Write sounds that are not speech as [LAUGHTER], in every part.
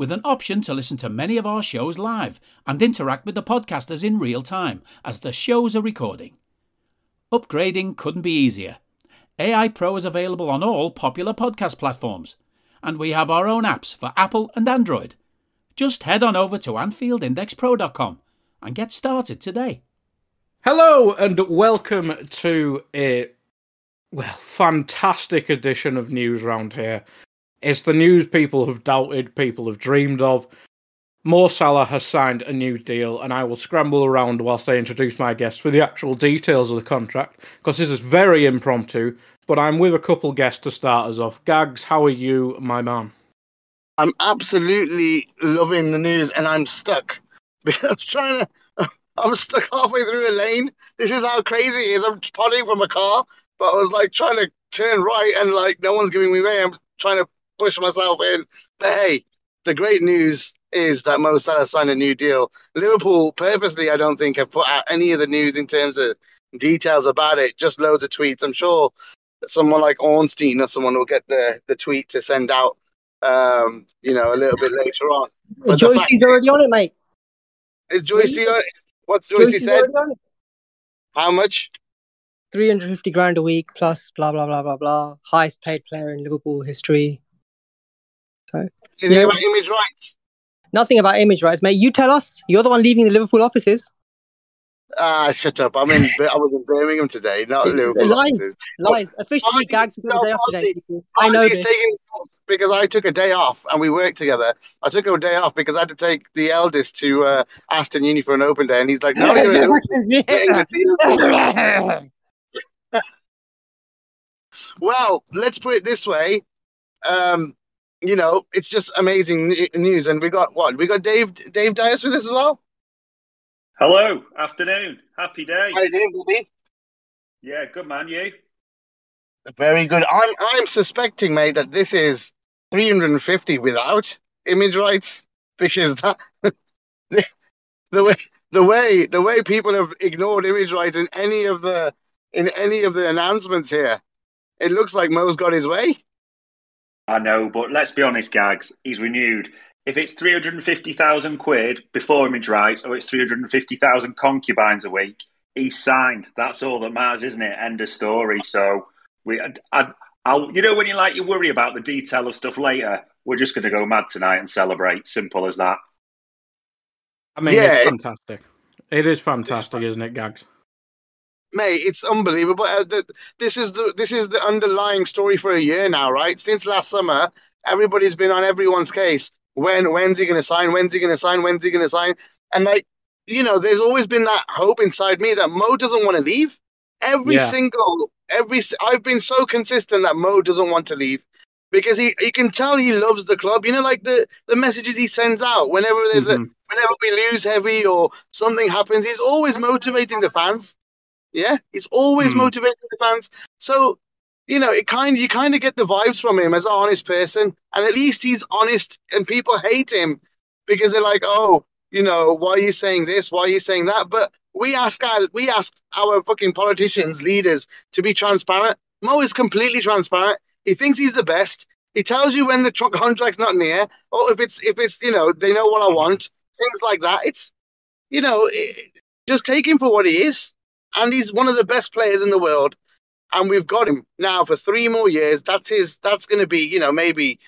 with an option to listen to many of our shows live and interact with the podcasters in real time as the shows are recording. Upgrading couldn't be easier. AI Pro is available on all popular podcast platforms, and we have our own apps for Apple and Android. Just head on over to AnfieldIndexPro.com and get started today. Hello and welcome to a well fantastic edition of news round here. It's the news people have doubted, people have dreamed of. Mo Salah has signed a new deal, and I will scramble around whilst I introduce my guests for the actual details of the contract, because this is very impromptu. But I'm with a couple guests to start us off. Gags, how are you, my man? I'm absolutely loving the news, and I'm stuck because [LAUGHS] I'm trying to. [LAUGHS] I'm stuck halfway through a lane. This is how crazy it is. I'm potting from a car, but I was like trying to turn right, and like no one's giving me way. I'm trying to push myself in. But hey, the great news is that Mo Salah signed a new deal. Liverpool purposely, I don't think, have put out any of the news in terms of details about it. Just loads of tweets. I'm sure someone like Ornstein or someone will get the the tweet to send out. Um, you know, a little bit later on. But Joycey's already on it, mate. Is Joycey on? What's Joycey said? How much? 350 grand a week plus blah blah blah blah blah. Highest paid player in Liverpool history. So Anything yeah. about image rights? Nothing about image rights, mate. You tell us. You're the one leaving the Liverpool offices. Ah, shut up. I mean. I was in Birmingham today, not [LAUGHS] Liverpool. Lies, offices. lies. Officially, gags a day off today. I know this. Taking because I took a day off and we worked together. I took a day off because I had to take the eldest to uh, Aston Uni for an open day, and he's like, "No, [LAUGHS] [LAUGHS] well, let's put it this way. Um, you know, it's just amazing news. And we got what? We got Dave Dave Dias with us as well. Hello, afternoon, happy day. How you doing? Yeah, good man. You? Very good. I'm I'm suspecting, mate, that this is 350 without image rights because that [LAUGHS] the, the way the way the way people have ignored image rights in any of the in any of the announcements here, it looks like Mo's got his way. I know, but let's be honest, Gags. He's renewed. If it's 350,000 quid before image rights or it's 350,000 concubines a week, he's signed. That's all that matters, isn't it? End of story. So, we, I, I'll, you know, when you like, you worry about the detail of stuff later, we're just going to go mad tonight and celebrate. Simple as that. I mean, yeah, it's fantastic. It is fantastic, isn't it, Gags? Mate, it's unbelievable. Uh, the, this is the this is the underlying story for a year now, right? Since last summer, everybody's been on everyone's case. When when's he going to sign? When's he going to sign? When's he going to sign? And like, you know, there's always been that hope inside me that Mo doesn't want to leave. Every yeah. single every I've been so consistent that Mo doesn't want to leave because he you can tell he loves the club. You know, like the the messages he sends out whenever there's mm-hmm. a whenever we lose heavy or something happens, he's always motivating the fans. Yeah, he's always mm. motivating the fans. So you know, it kind you kind of get the vibes from him as an honest person, and at least he's honest. And people hate him because they're like, oh, you know, why are you saying this? Why are you saying that? But we ask our we ask our fucking politicians, leaders, to be transparent. Mo is completely transparent. He thinks he's the best. He tells you when the tr- contract's not near, or if it's if it's you know they know what I want, things like that. It's you know, it, just take him for what he is and he's one of the best players in the world. And we've got him now for three more years. That's his. That's going to be, you know, maybe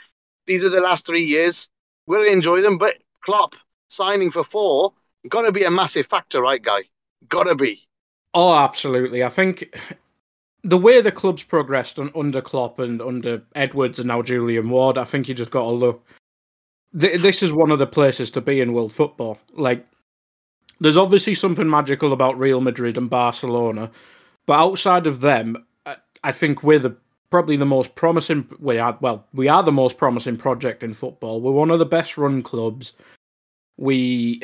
these are the last three years. We'll enjoy them. But Klopp signing for four, got to be a massive factor, right, guy? Got to be. Oh, absolutely. I think the way the club's progressed under Klopp and under Edwards and now Julian Ward, I think you just got to look. This is one of the places to be in world football. Like, there's obviously something magical about Real Madrid and Barcelona, but outside of them, I, think we're the probably the most promising. We are well, we are the most promising project in football. We're one of the best run clubs. We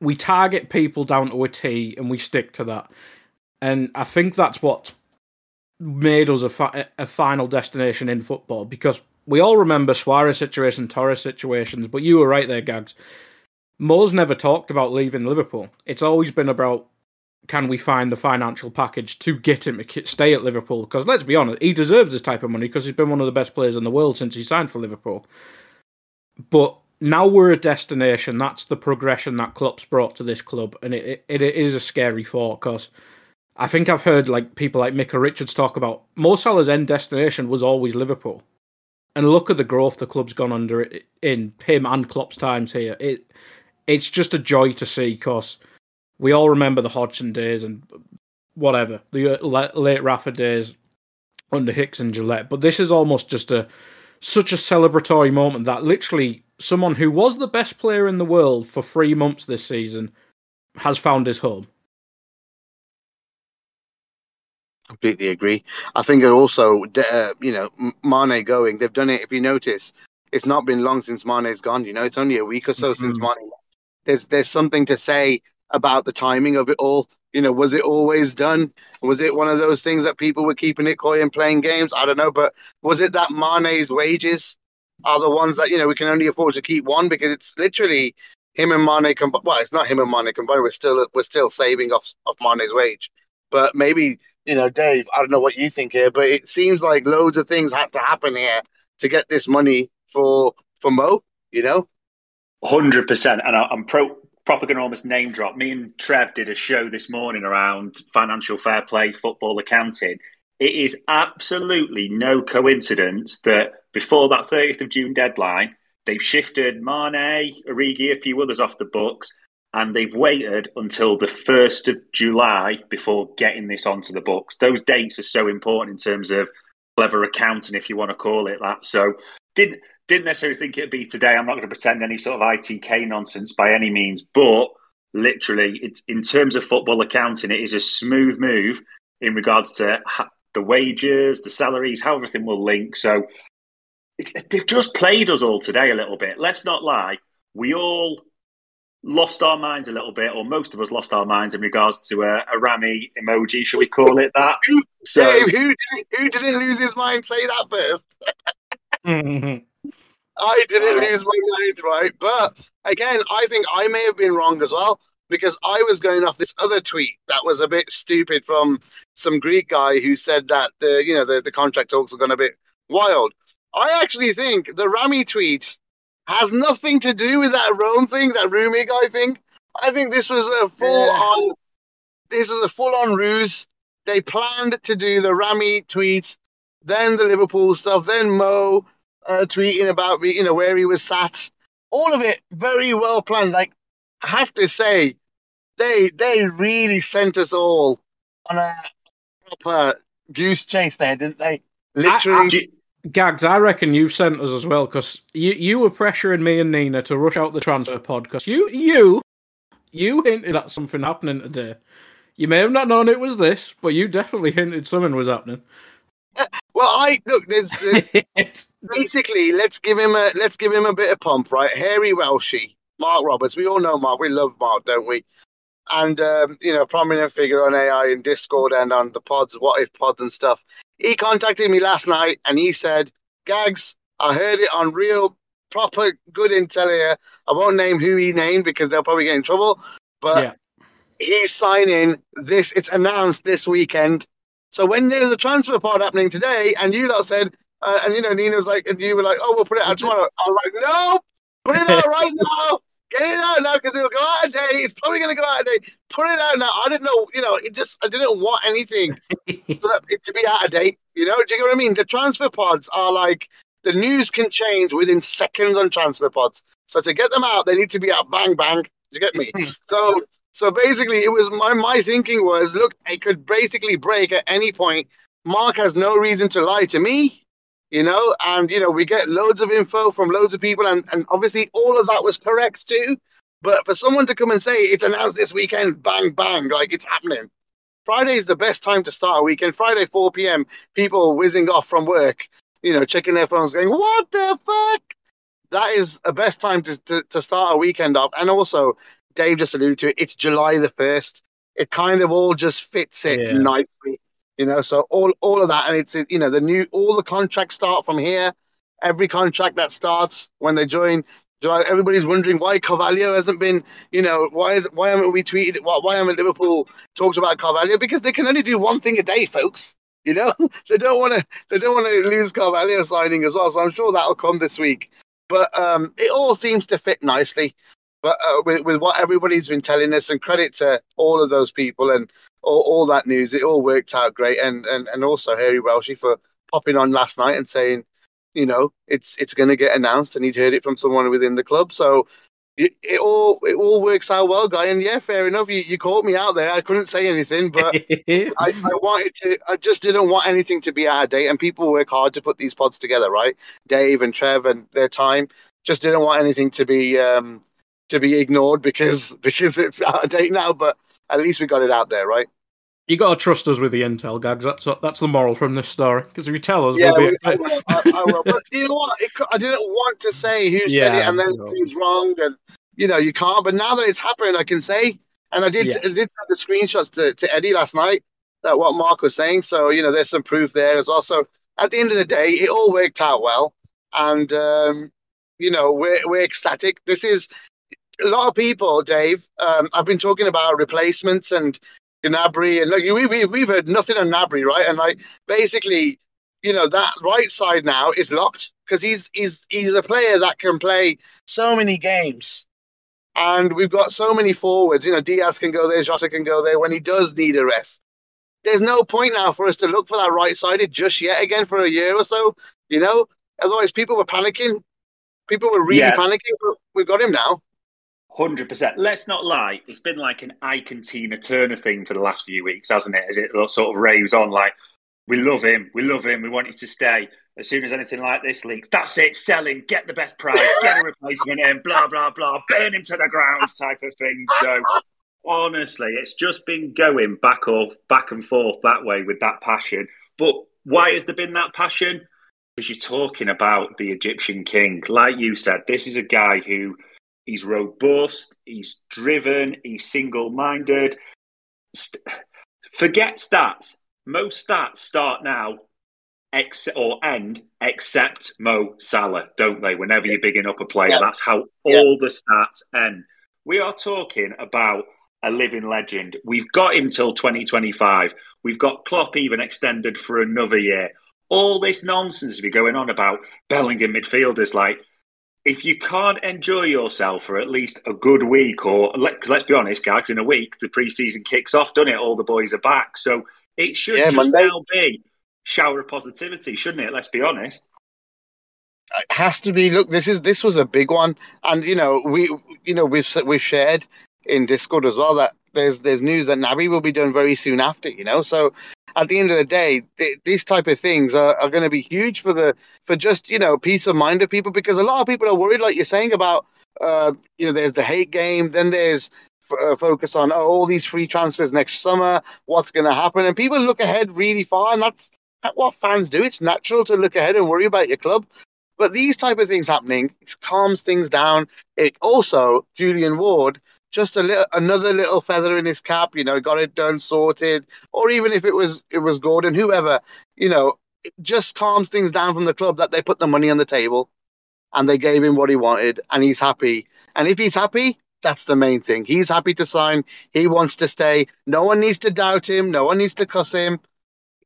we target people down to a T, and we stick to that. And I think that's what made us a, fi- a final destination in football because we all remember Suarez situation, Torres situations, but you were right there, Gags. Mo's never talked about leaving Liverpool. It's always been about can we find the financial package to get him to stay at Liverpool? Because let's be honest, he deserves this type of money because he's been one of the best players in the world since he signed for Liverpool. But now we're a destination. That's the progression that Klopp's brought to this club, and it it, it is a scary thought because I think I've heard like people like Micah Richards talk about Mo Salah's end destination was always Liverpool, and look at the growth the club's gone under in him and Klopp's times here. It it's just a joy to see because we all remember the Hodgson days and whatever the late Rafa days under Hicks and Gillett. but this is almost just a such a celebratory moment that literally someone who was the best player in the world for three months this season has found his home. Completely agree. I think it also, uh, you know, Mane going, they've done it. If you notice, it's not been long since Mane's gone. You know, it's only a week or so mm-hmm. since Mane. There's there's something to say about the timing of it all. You know, was it always done? Was it one of those things that people were keeping it coy and playing games? I don't know, but was it that Mane's wages are the ones that you know we can only afford to keep one because it's literally him and Mane combined. Well, it's not him and Mane combined. We're still we're still saving off of Mane's wage, but maybe you know, Dave. I don't know what you think here, but it seems like loads of things had to happen here to get this money for for Mo. You know, hundred percent. And I'm pro proper going to almost name drop. Me and Trev did a show this morning around financial fair play, football accounting. It is absolutely no coincidence that before that 30th of June deadline, they've shifted Mane, Origi, a few others off the books, and they've waited until the 1st of July before getting this onto the books. Those dates are so important in terms of clever accounting, if you want to call it that. So, didn't didn't necessarily think it'd be today. I'm not going to pretend any sort of ITK nonsense by any means, but literally, it's in terms of football accounting, it is a smooth move in regards to the wages, the salaries, how everything will link. So they've just played us all today a little bit. Let's not lie. We all lost our minds a little bit, or most of us lost our minds in regards to a, a Rami emoji, shall we call it that? So, Dave, who, who didn't lose his mind? Say that first. [LAUGHS] [LAUGHS] I didn't lose my mind, right? But again, I think I may have been wrong as well because I was going off this other tweet that was a bit stupid from some Greek guy who said that the you know the, the contract talks are going a bit wild. I actually think the Rami tweet has nothing to do with that Rome thing, that Rumi guy thing. I think this was a full yeah. on this is a full on ruse. They planned to do the Rami tweet, then the Liverpool stuff, then Mo uh, tweeting about you know where he was sat. All of it very well planned. Like I have to say, they they really sent us all on a proper goose chase there, didn't they? Literally. I, I, Gags, I reckon you've sent us as well because you you were pressuring me and Nina to rush out the transfer pod because you you you hinted at something happening today. You may have not known it was this, but you definitely hinted something was happening. Well, I look. There's, there's [LAUGHS] basically let's give him a let's give him a bit of pump, right? Harry Welshie, Mark Roberts. We all know Mark. We love Mark, don't we? And um, you know, prominent figure on AI in Discord and on the pods, what if pods and stuff. He contacted me last night and he said, "Gags, I heard it on real proper good intel here. I won't name who he named because they'll probably get in trouble, but." Yeah. He's signing this. It's announced this weekend so when there's a transfer pod happening today, and you lot said, uh, and you know, Nina was like, and you were like, oh, we'll put it out tomorrow. I was like, no, put it out right [LAUGHS] now. Get it out now because it'll go out a day. It's probably going to go out a day. Put it out now. I didn't know, you know, it just, I didn't want anything [LAUGHS] so that it to be out of date. You know, do you get what I mean? The transfer pods are like, the news can change within seconds on transfer pods. So to get them out, they need to be out bang bang. You get me? so so basically, it was my my thinking was, look, it could basically break at any point. Mark has no reason to lie to me, you know, and you know we get loads of info from loads of people, and and obviously all of that was correct too. But for someone to come and say it's announced this weekend, bang bang, like it's happening. Friday is the best time to start a weekend. Friday, 4 p.m., people whizzing off from work, you know, checking their phones, going, What the fuck? That is the best time to, to, to start a weekend off. And also, Dave just alluded to it, it's July the 1st. It kind of all just fits it Yeah. nicely, you know. So, all, all of that, and it's, you know, the new, all the contracts start from here. Every contract that starts when they join, everybody's wondering why Carvalho hasn't been, you know, why is why haven't we tweeted, why, why haven't Liverpool talked about Carvalho? Because they can only do one thing a day, folks. You know, [LAUGHS] they don't want to they don't want to lose Carvalho signing as well. So I'm sure that'll come this week. But um, it all seems to fit nicely. But uh, with with what everybody's been telling us, and credit to all of those people and all, all that news, it all worked out great. And and and also Harry Welshie for popping on last night and saying, you know, it's it's going to get announced, and he'd heard it from someone within the club. So it, it all it all works out well, guy. And yeah, fair enough. You you caught me out there. I couldn't say anything, but. [LAUGHS] I, I wanted to. I just didn't want anything to be out of date, and people work hard to put these pods together, right? Dave and Trev and their time just didn't want anything to be um, to be ignored because [LAUGHS] because it's out of date now. But at least we got it out there, right? You got to trust us with the intel, gags. That's that's the moral from this story. Because if you tell us, Yeah, we'll be. I will. I, will. But you know what? It, I didn't want to say who said it and then who's wrong, and you know you can't. But now that it's happened, I can say. And I did. Yeah. I did send the screenshots to, to Eddie last night that what Mark was saying. So you know, there's some proof there as well. So at the end of the day, it all worked out well, and um, you know we're we're ecstatic. This is a lot of people, Dave. Um, I've been talking about replacements and Gnabry, and look, we, we we've heard nothing on Gnabry, right? And like basically, you know, that right side now is locked because he's he's he's a player that can play so many games, and we've got so many forwards. You know, Diaz can go there, Jota can go there when he does need a rest. There's no point now for us to look for that right sided just yet again for a year or so. You know, otherwise people were panicking. People were really Yeah. panicking, but we've got him now. Hundred percent. Let's not lie. It's been like an Ike and Tina Turner thing for the last few weeks, hasn't it? As it sort of raves on, like we love him, we love him, we want him to stay. As soon as anything like this leaks, that's it. Sell him, get the best price, get a [LAUGHS] replacement in, blah blah blah, burn him to the ground, type of thing. So honestly, it's just been going back off, back and forth that way with that passion. But why has there been that passion? Because you're talking about the Egyptian king, like you said. This is a guy who He's robust. He's driven. He's single-minded. St- forget stats. Most stats start now, ex- or end except Mo Salah, don't they? Whenever you're bigging up a player, Yeah. that's how Yeah. all the stats end. We are talking about a living legend. We've got him till 2025. We've got Klopp even extended for another year. All this nonsense we going on about Bellingham midfielders, like if you can't enjoy yourself for at least a good week, or because let's be honest, guys, in a week the preseason kicks off, doesn't it? All the boys are back, so it should Yeah, just Monday. now be shower of positivity, shouldn't it? Let's be honest. it has to be look this is this was a big one and you know we you know we've we've shared in discord as well that there's there's news that Naby will be done very soon after you know so at the end of the day th- these type of things are, are going to be huge for the for just you know peace of mind of people because a lot of people are worried like you're saying about uh you know there's the hate game then there's uh, focus on oh, all these free transfers next summer what's going to happen? And people look ahead really far and that's what fans do. It's natural to look ahead and worry about your club. But these type of things happening calms things down. It also Julian Ward just a little another little feather in his cap. You know, got it done, sorted. Or even if it was it was Gordon, whoever, you know, just calms things down from the club that they put the money on the table and they gave him what he wanted and he's happy. And if he's happy, that's the main thing. He's happy to sign. He wants to stay. No one needs to doubt him. No one needs to cuss him.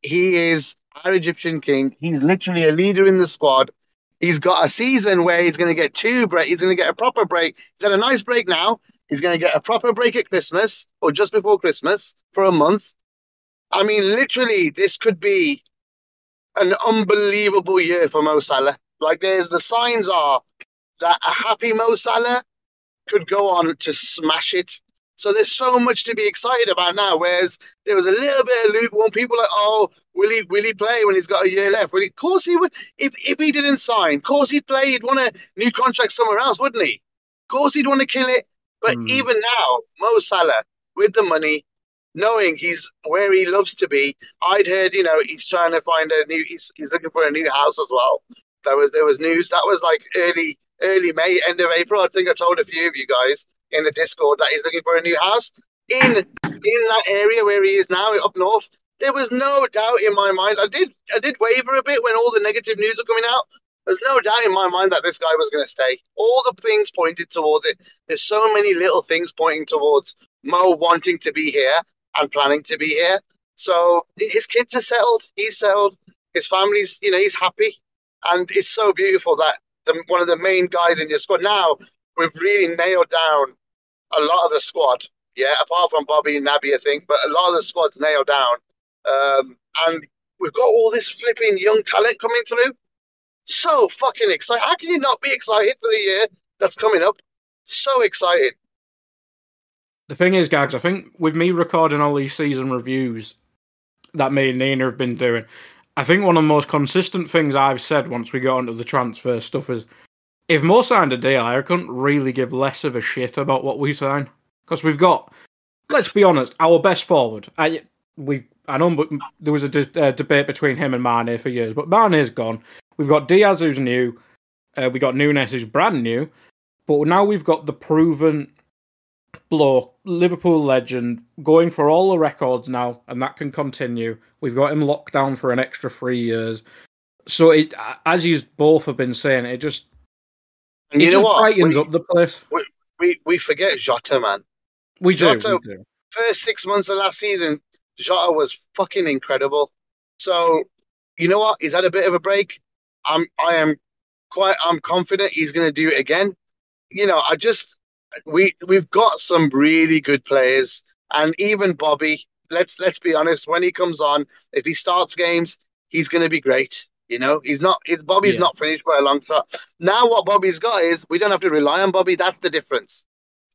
He is our Egyptian king. He's literally a leader in the squad. He's got a season where he's going to get two break. He's going to get a proper break. He's had a nice break now. He's going to get a proper break at Christmas or just before Christmas for a month. I mean, literally, this could be an unbelievable year for Mo Salah. Like, there's the signs are that a happy Mo Salah could go on to smash it. So there's so much to be excited about now. Whereas there was a little bit of lukewarm. People like, oh, will he will he play when he's got a year left? Will he? Of course he would. If if he didn't sign, of course he'd play. He'd want a new contract somewhere else, wouldn't he? Of course he'd want to kill it. But Hmm. even now, Mo Salah with the money, knowing he's where he loves to be. I'd heard, you know, he's trying to find a new. He's, he's looking for a new house as well. There was there was news that was like early early May, end of April. I think I told a few of you guys in the Discord that he's looking for a new house in in that area where he is now, up north. There was no doubt in my mind. I did I did waver a bit when all the negative news were coming out. There's no doubt in my mind that this guy was going to stay. All the things pointed towards it. There's so many little things pointing towards Mo wanting to be here and planning to be here. So his kids are settled. He's settled. His family's, you know, he's happy, and it's so beautiful that the, one of the main guys in your squad now we've really nailed down a lot of the squad. Yeah, apart from Bobby and Naby, I think, but a lot of the squad's nailed down. Um, and we've got all this flipping young talent coming through. So fucking excited. How can you not be excited for the year that's coming up? So excited. The thing is, Gags, I think with me recording all these season reviews that me and Nina have been doing, I think one of the most consistent things I've said once we got onto the transfer stuff is if Mo signed a deal, I couldn't really give less of a shit about what we sign. Because we've got, let's be honest, our best forward. I we I know but there was a de- uh, debate between him and Mane for years, but Mane's gone. We've got Diaz who's new. Uh, we got Nunez who's brand new. But now we've got the proven bloke, Liverpool legend, going for all the records now, and that can continue. We've got him locked down for an extra three years. So, it, as you both have been saying, it just And it you know just what? brightens We, up the place. we we forget Jota, man. We do. Jota- we do. First six months of last season, Jota was fucking incredible. So, you know what? He's had a bit of a break. I'm I am quite I'm confident he's going to do it again. You know, I just we we've got some really good players, and even Bobby. Let's let's be honest. When he comes on, if he starts games, he's going to be great. You know, he's not. Bobby's Yeah. not finished by a long shot. Now, what Bobby's got is we don't have to rely on Bobby. That's the difference,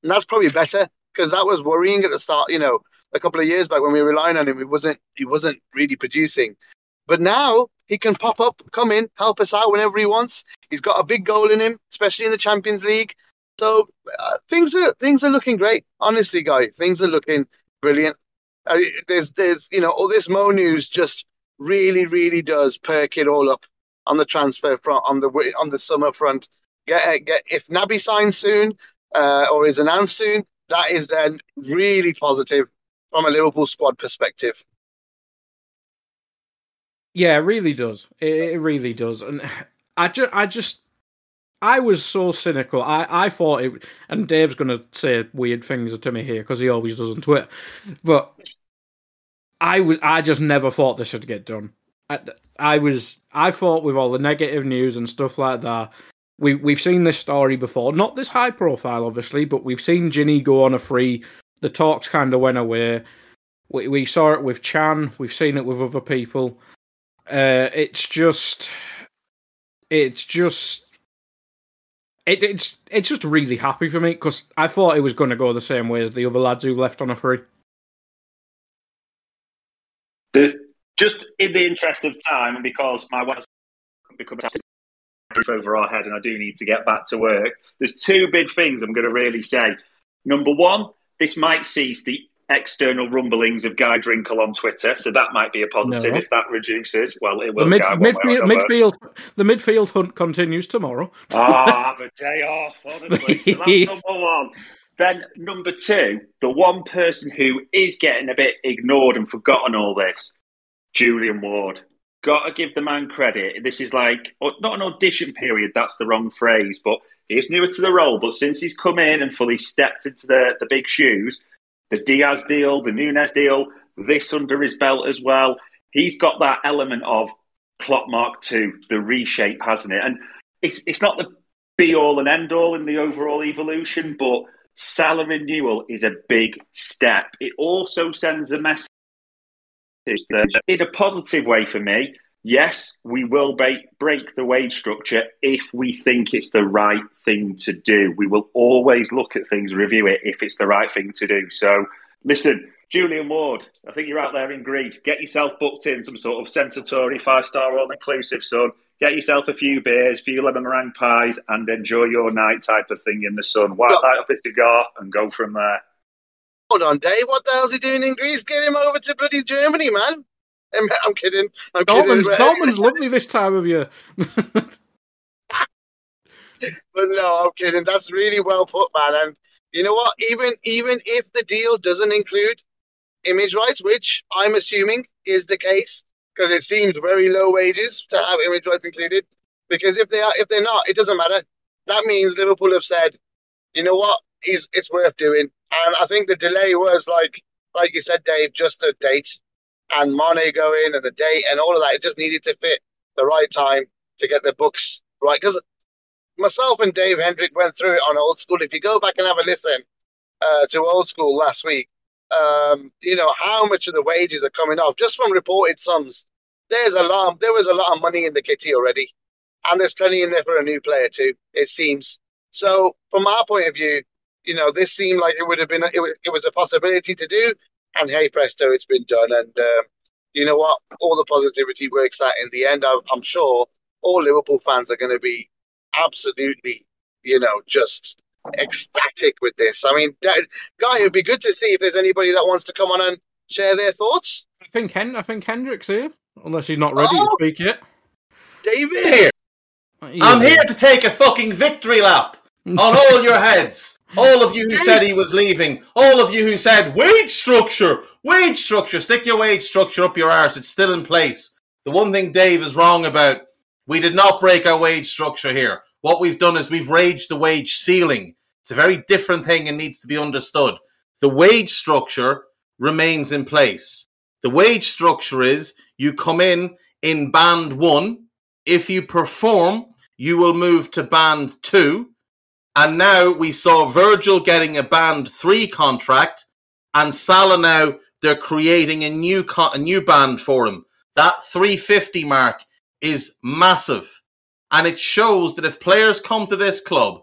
and that's probably better because that was worrying at the start. You know, a couple of years back when we were relying on him, he wasn't he wasn't really producing. But now he can pop up, come in, help us out whenever he wants. He's got a big goal in him, especially in the Champions League. So uh, things are things are looking great. Honestly, guy, things are looking brilliant. Uh, there's there's you know all this Mo news just really really does perk it all up on the transfer front on the on the summer front. Get uh, get if Naby signs soon uh, or is announced soon, that is then really positive from a Liverpool squad perspective. Yeah, it really does. It, it really does. And [SIGHS] I just, I just, I was so cynical. I, I thought it, and Dave's going to say weird things to me here because he always does on Twitter. But I was, I just never thought this would get done. I, I was, I thought with all the negative news and stuff like that, we we've seen this story before. Not this high profile, obviously, but we've seen Gini go on a free. The talks kind of went away. We we saw it with Can. We've seen it with other people. Uh, it's just, it's just, it, it's it's just really happy for me because I thought it was going to go the same way as the other lads who left on a free. The, just in the interest of time, because my wife's become a roof over our head, and I do need to get back to work. There's two big things I'm going to really say. Number one, this might cease the external rumblings of Guy Drinkle on Twitter, so that might be a positive No. if that reduces. Well, it The will. mid, one way or midfield, the midfield hunt continues tomorrow. Ah, have a day off, honestly. [LAUGHS] That's number one. Then number two, the one person who is getting a bit ignored and forgotten all this, Julian Ward. Got to give the man credit. This is like oh, not an audition period. That's the wrong phrase, but he's newer to the role. But since he's come in and fully stepped into the the big shoes, the Diaz deal, the Nunez deal, this under his belt as well, he's got that element of Klopp mark two, the reshape, hasn't it? And it's it's not the be all and end all in the overall evolution, but Salah renewal is a big step. It also sends a message that, in a positive way for me, yes, we will break, break the wage structure if we think it's the right thing to do. We will always look at things, review it if it's the right thing to do. So, listen, Julian Ward, I think you're out there in Greece. Get yourself booked in some sort of Sensatori five star all inclusive, son. Get yourself a few beers, a few lemon meringue pies, and enjoy your night type of thing in the sun. Wipe light up a cigar and go from there. Hold on, Dave. What the hell's he doing in Greece? Get him over to bloody Germany, man. [LAUGHS] I'm, I'm kidding. I'm Dortmund's, kidding. [LAUGHS] Lovely this time of year. [LAUGHS] But no, I'm kidding. That's really well put, man. And you know what? Even even if the deal doesn't include image rights, which I'm assuming is the case, because it seems very low wages to have image rights included. Because if they are, if they're not, it doesn't matter. That means Liverpool have said, you know what, He's, it's worth doing. And I think the delay was like, like you said, Dave, just a date and Mane going and the date and all of that. It just needed to fit the right time to get the books right. Because myself and Dave Hendrick went through it on old school. If you go back and have a listen uh, to old school last week, um, you know how much of the wages are coming off just from reported sums. There's a lot. There was a lot of money in the kitty already, and there's plenty in there for a new player too. It seems. So from our point of view, you know, this seemed like it would have been. It was, it was a possibility to do, and hey presto, it's been done. And um, you know what? All the positivity works out in the end. I'm, I'm sure all Liverpool fans are going to be absolutely, you know, just ecstatic with this. I mean, that, guy, it'd be good to see if there's anybody that wants to come on and share their thoughts. I think Hen- I think Hendrick's here, unless he's not ready Oh. to speak yet. David, Here. I'm here to take a fucking victory lap on all your heads. All of you who said he was leaving. All of you who said wage structure, wage structure. Stick your wage structure up your arse. It's still in place. The one thing Dave is wrong about, we did not break our wage structure here. What we've done is we've raised the wage ceiling. It's a very different thing and needs to be understood. The wage structure remains in place. The wage structure is you come in in band one. If you perform, you will move to band two. And now we saw Virgil getting a band three contract, and Salah now they're creating a new a new band for him. That 350 mark is massive, and it shows that if players come to this club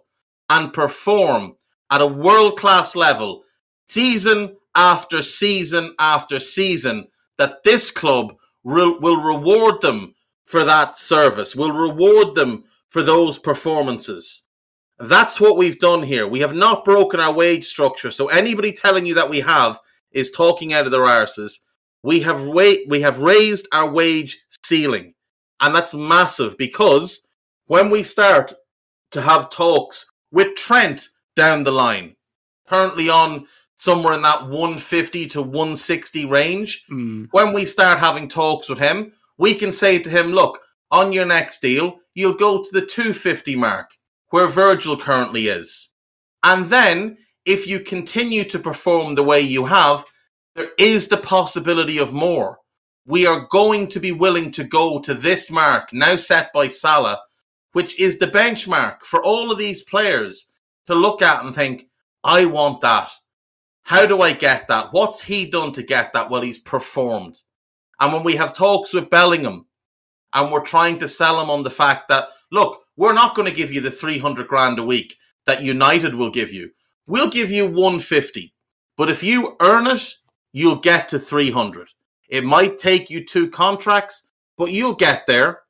and perform at a world class level, season after season after season, that this club will, will reward them for that service, will reward them for those performances. That's what we've done here. We have not broken our wage structure. So anybody telling you that we have is talking out of their arses. We have wa- we have raised our wage ceiling. And that's massive because when we start to have talks with Trent down the line, currently on somewhere in that 150 to 160 range, Hmm. when we start having talks with him, we can say to him, look, on your next deal, you'll go to the 250 mark where Virgil currently is. And then if you continue to perform the way you have, there is the possibility of more. We are going to be willing to go to this mark now set by Salah, which is the benchmark for all of these players to look at and think, I want that. How do I get that? What's he done to get that? Well, he's performed. And when we have talks with Bellingham and we're trying to sell him on the fact that, look, we're not going to give you the 300 grand a week that United will give you. We'll give you 150. But if you earn it, you'll get to 300. It might take you two contracts, but you'll get there.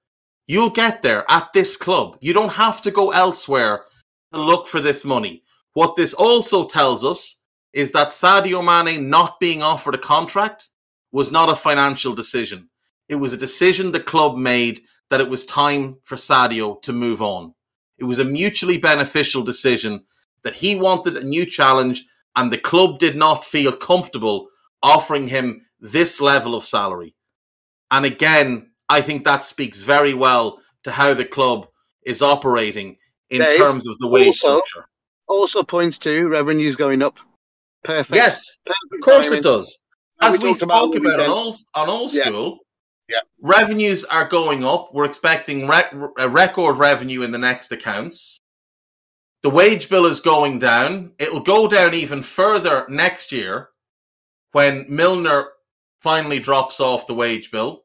You'll get there at this club. You don't have to go elsewhere to look for this money. What this also tells us is that Sadio Mane not being offered a contract was not a financial decision. It was a decision the club made that it was time for Sadio to move on. It was a mutually beneficial decision that he wanted a new challenge and the club did not feel comfortable offering him this level of salary. And again, I think that speaks very well to how the club is operating in Dave, terms of the wage also- structure. also points to revenues going up. Perfect. Yes, Perfect of course timing. it does. As we, about spoke the about on all on all Yeah. school, Yeah. revenues are going up. We're expecting rec- a record revenue in the next accounts. The wage bill is going down. It'll go down even further next year when Milner finally drops off the wage bill.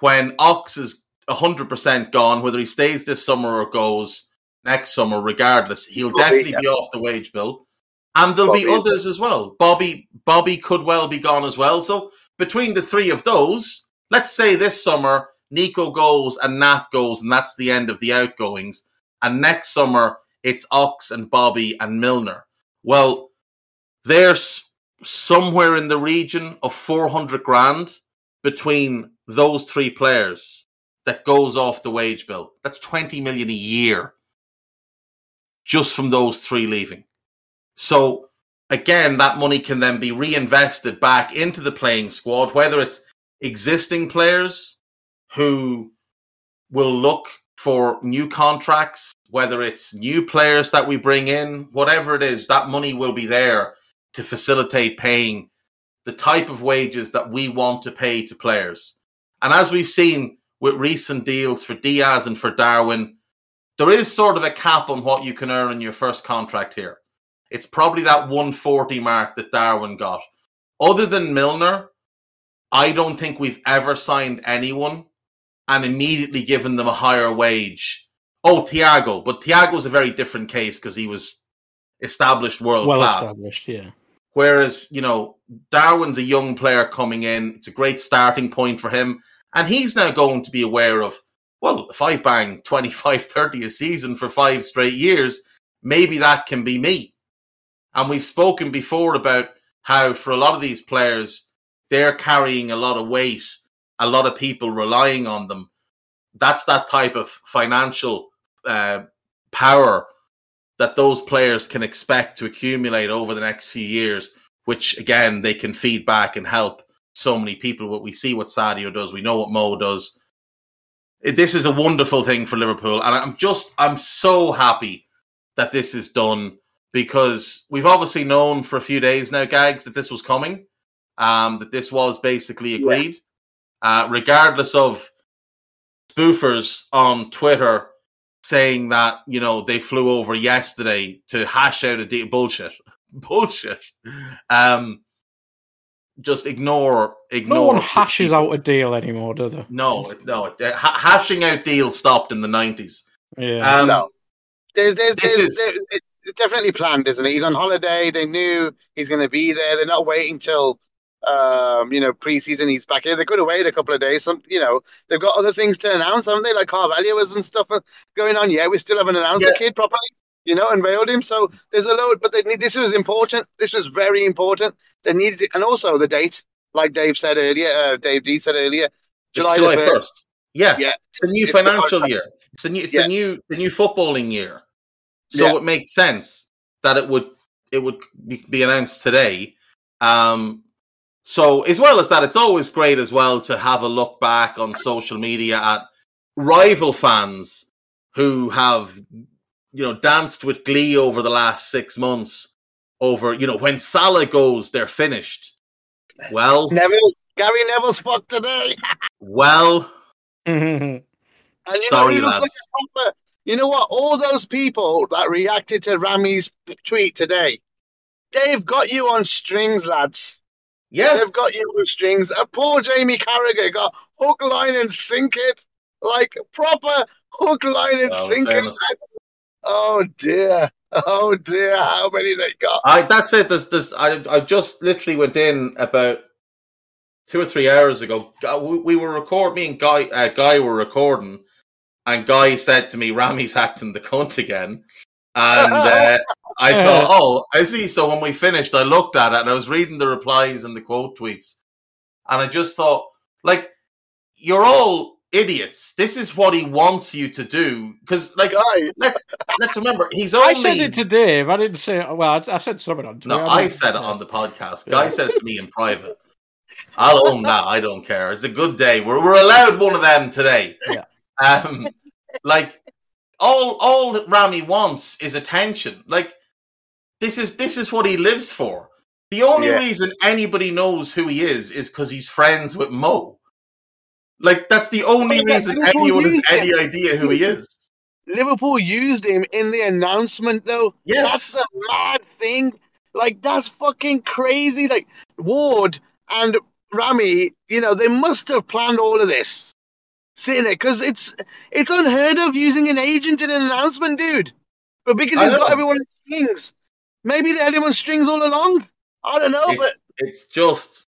when Ox is 100% gone, whether he stays this summer or goes next summer, regardless, he'll Bobby, definitely yeah. be off the wage bill. And there'll be others as well. Bobby Bobby could well be gone as well. So between the three of those, let's say this summer Nico goes and Nat goes, and that's the end of the outgoings. And next summer it's Ox and Bobby and Milner. Well, there's somewhere in the region of 400 grand between those three players that goes off the wage bill. That's 20 million a year just from those three leaving. So again, that money can then be reinvested back into the playing squad, whether it's existing players who will look for new contracts, whether it's new players that we bring in, whatever it is, that money will be there to facilitate paying the type of wages that we want to pay to players. And as we've seen with recent deals for Diaz and for Darwin, there is sort of a cap on what you can earn in your first contract here. It's probably that 140 mark that Darwin got. Other than Milner, I don't think we've ever signed anyone and immediately given them a higher wage. Oh, Thiago, but Thiago's a very different case because he was established world well class. established, yeah. Whereas, you know, Darwin's a young player coming in. It's a great starting point for him. And he's now going to be aware of, well, if I bang 25, 30 a season for five straight years, maybe that can be me. And we've spoken before about how for a lot of these players, they're carrying a lot of weight, a lot of people relying on them. That's that type of financial uh, power that those players can expect to accumulate over the next few years, which again they can feed back and help so many people. What we see what Sadio does, we know what Mo does. This is a wonderful thing for Liverpool, and I'm just I'm so happy that this is done because we've obviously known for a few days now, Gags, that this was coming, um, that this was basically agreed, uh, regardless of spoofers on Twitter saying that you know they flew over yesterday to hash out a deal. Bullshit, [LAUGHS] bullshit. Um, just ignore, ignore. No one hashes out a deal anymore, do they? No, no. hashing out deals stopped in the nineties. Yeah. Um, no. There's, there's, this there's, is- there- it's definitely planned, isn't it? He's on holiday. They knew he's going to be there. They're not waiting till, um, you know, preseason. He's back here. They could have waited a couple of days. Some, you know, they've got other things to announce, haven't they? Like Carvalho's and stuff going on. Yeah, we still haven't announced the kid properly, you know, unveiled him. So there's a load, but they need, this was important. This was very important. They needed it, and also the date, like Dave said earlier. Uh, Dave D said earlier, July, July the 1st. first. Yeah. Yeah. it's the new It's financial year. It's the new, it's Yeah. the new, the new footballing year. So Yeah. it makes sense that it would it would be announced today. Um, so as well as that, it's always great as well to have a look back on social media at rival fans who have you know danced with glee over the last six months over you know when Salah goes, they're finished. Well, Neville, Gary Neville's fucked today. well, [LAUGHS] And you Sorry, know, lads. like you know what? All those people that reacted to Rami's tweet today, they've got you on strings, lads. Yeah, They've got you on strings. And poor Jamie Carragher got hook, line, and sink it. Like proper hook, line, and Oh, sink it. Oh dear. Oh dear. How many they got? I that's it. There's, there's, I, I just literally went in about two or three hours ago. We, we were recording. Me and Guy, uh, Guy were recording, and Guy said to me, "Rami's acting the cunt again." And [LAUGHS] uh, I thought, "Oh, I see. So when we finished, I looked at it and I was reading the replies and the quote tweets, and I just thought, like, you're all idiots. This is what he wants you to do because, like, Guy. let's let's remember, he's only. I said it to Dave. I didn't say. It. Well, I, I said something on Twitter. No, I didn't- said it on the podcast. Guy said it to me in private. I'll own that. I don't care. It's a good day. We're we're allowed one of them today. Yeah. Um, like all all Rami wants is attention. Like this is this is what he lives for. The only Yeah. reason anybody knows who he is is because he's friends with Mo. Like that's the only yeah, reason Liverpool anyone has used any him. idea who he is. Liverpool used him in the announcement, though. Yes. That's a mad thing. Like, that's fucking crazy. Like, Ward and Rami, you know, they must have planned all of this. sitting there because it's it's unheard of using an agent in an announcement, dude. But because he's got know. everyone on strings, maybe they had him on strings all along. I don't know, it's, but it's just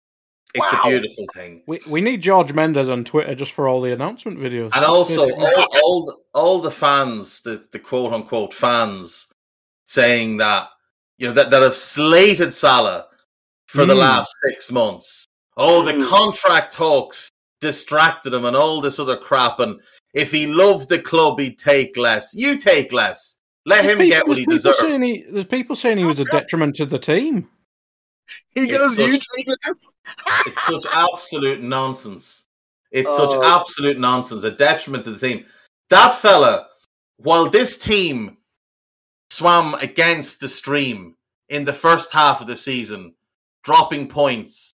it's Wow. a beautiful thing. We we need George Mendes on Twitter just for all the announcement videos. And also all, all the- all the fans, the, the quote unquote fans, saying that you know that, that have slated Salah for the Mm. last six months. Oh, the Mm. contract talks distracted him and all this other crap. And if he loved the club, he'd take less. You take less. Let him There's get what he deserves. he- there's people saying he was a detriment to the team. he It's goes, "You such- take it." [LAUGHS] It's such absolute nonsense. It's such Oh. absolute nonsense, a detriment to the team. That fella, while this team swam against the stream in the first half of the season, dropping points,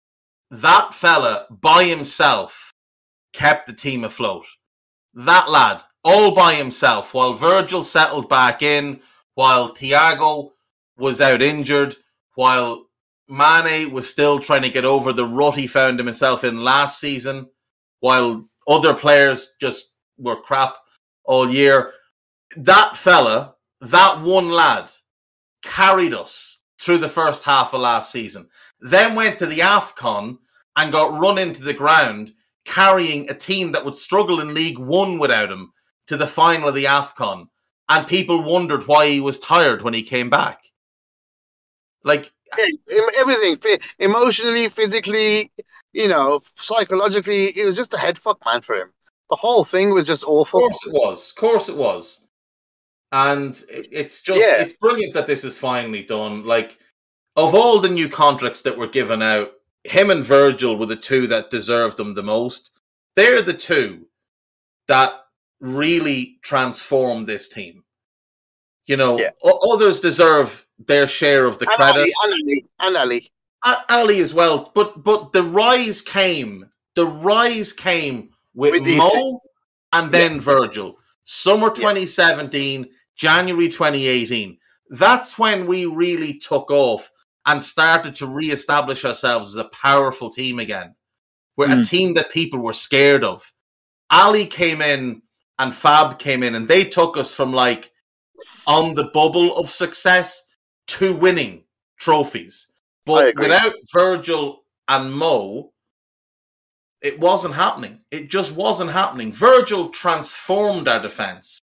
that fella by himself kept the team afloat. That lad, all by himself, while Virgil settled back in, while Thiago was out injured, while Mane was still trying to get over the rut he found himself in last season, while other players just were crap all year. That fella, that one lad, carried us through the first half of last season. Then went to the AFCON and got run into the ground, carrying a team that would struggle in League One without him to the final of the AFCON. And people wondered why he was tired when he came back. Like, everything, emotionally, physically, you know, psychologically, it was just a head fuck man for him. The whole thing was just awful. Of course it was. Of course it was. And it's just Yeah. it's brilliant that this is finally done. Like of all the new contracts that were given out, him and Virgil were the two that deserved them the most. They're the two that really transform this team. You know, Yeah. o- others deserve their share of the And credit. Ali, and Ali, and Ali. A- Ali as well, but but the rise came. The rise came with, With Mo and then Virgil. Summer 2017, January 2018. That's when we really took off and started to re-establish ourselves as a powerful team again. We're a Mm. team that people were scared of. Ali came in and Fab came in, and they took us from like on the bubble of success to winning trophies. But without Virgil and Mo, it wasn't happening. It just wasn't happening. Virgil transformed our defense,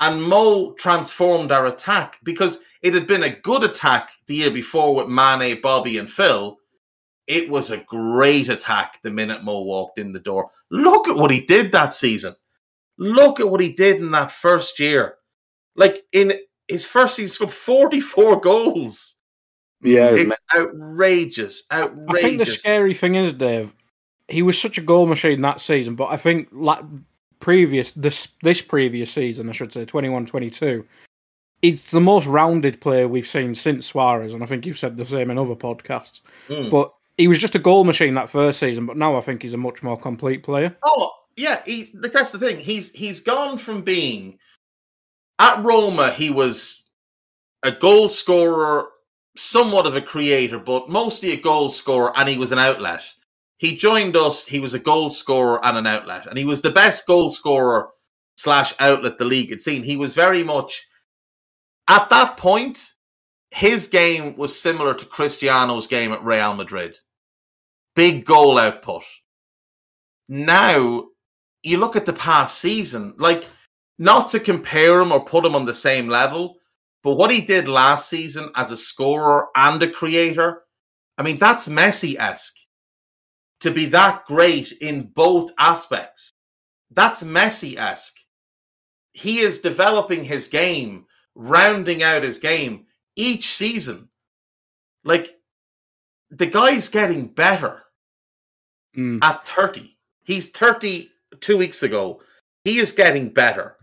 and Mo transformed our attack because it had been a good attack the year before with Mane, Bobby, and Phil. It was a great attack the minute Mo walked in the door. Look at what he did that season. Look at what he did in that first year. Like in his first season, he scored 44 [LAUGHS] goals. Yeah, It's outrageous. Outrageous. I think the scary thing is, Dave, he was such a goal machine that season, but I think like previous this this previous season, I should say, 21-22, it's the most rounded player we've seen since Suarez, and I think you've said the same in other podcasts. Mm. But he was just a goal machine that first season, but now I think he's a much more complete player. Oh, yeah, he, that's the thing. He's he's gone from being at Roma, he was a goal scorer, somewhat of a creator, but mostly a goal scorer, and he was an outlet. He joined us, he was a goal scorer and an outlet, and he was the best goal scorer slash outlet the league had seen. He was very much at that point, his game was similar to Cristiano's game at Real Madrid. Big goal output. Now, you look at the past season, like not to compare him or put him on the same level, but what he did last season as a scorer and a creator, I mean, that's Messi esque. To be that great in both aspects, that's Messi esque. He is developing his game, rounding out his game each season. Like, the guy's getting better Mm. at 30. He's 30 two weeks ago. He is getting better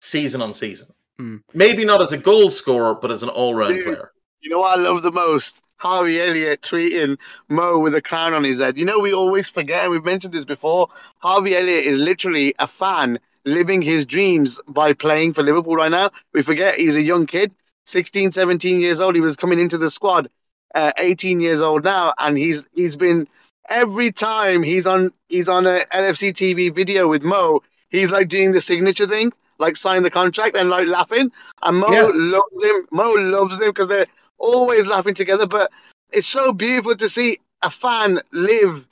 season on season. Hmm. Maybe not as a goal scorer, but as an all round player. You know what I love the most? Harvey Elliott tweeting Mo with a crown on his head. You know, we always forget, and we've mentioned this before. Harvey Elliott is literally a fan living his dreams by playing for Liverpool right now. We forget he's a young kid, 16, 17 years old. He was coming into the squad, uh, 18 years old now, and he's he's been every time he's on he's on a LFC TV video with Mo, he's like doing the signature thing, like sign the contract and like laughing. And Mo Yeah. loves him. Mo loves him because they're always laughing together. But it's so beautiful to see a fan live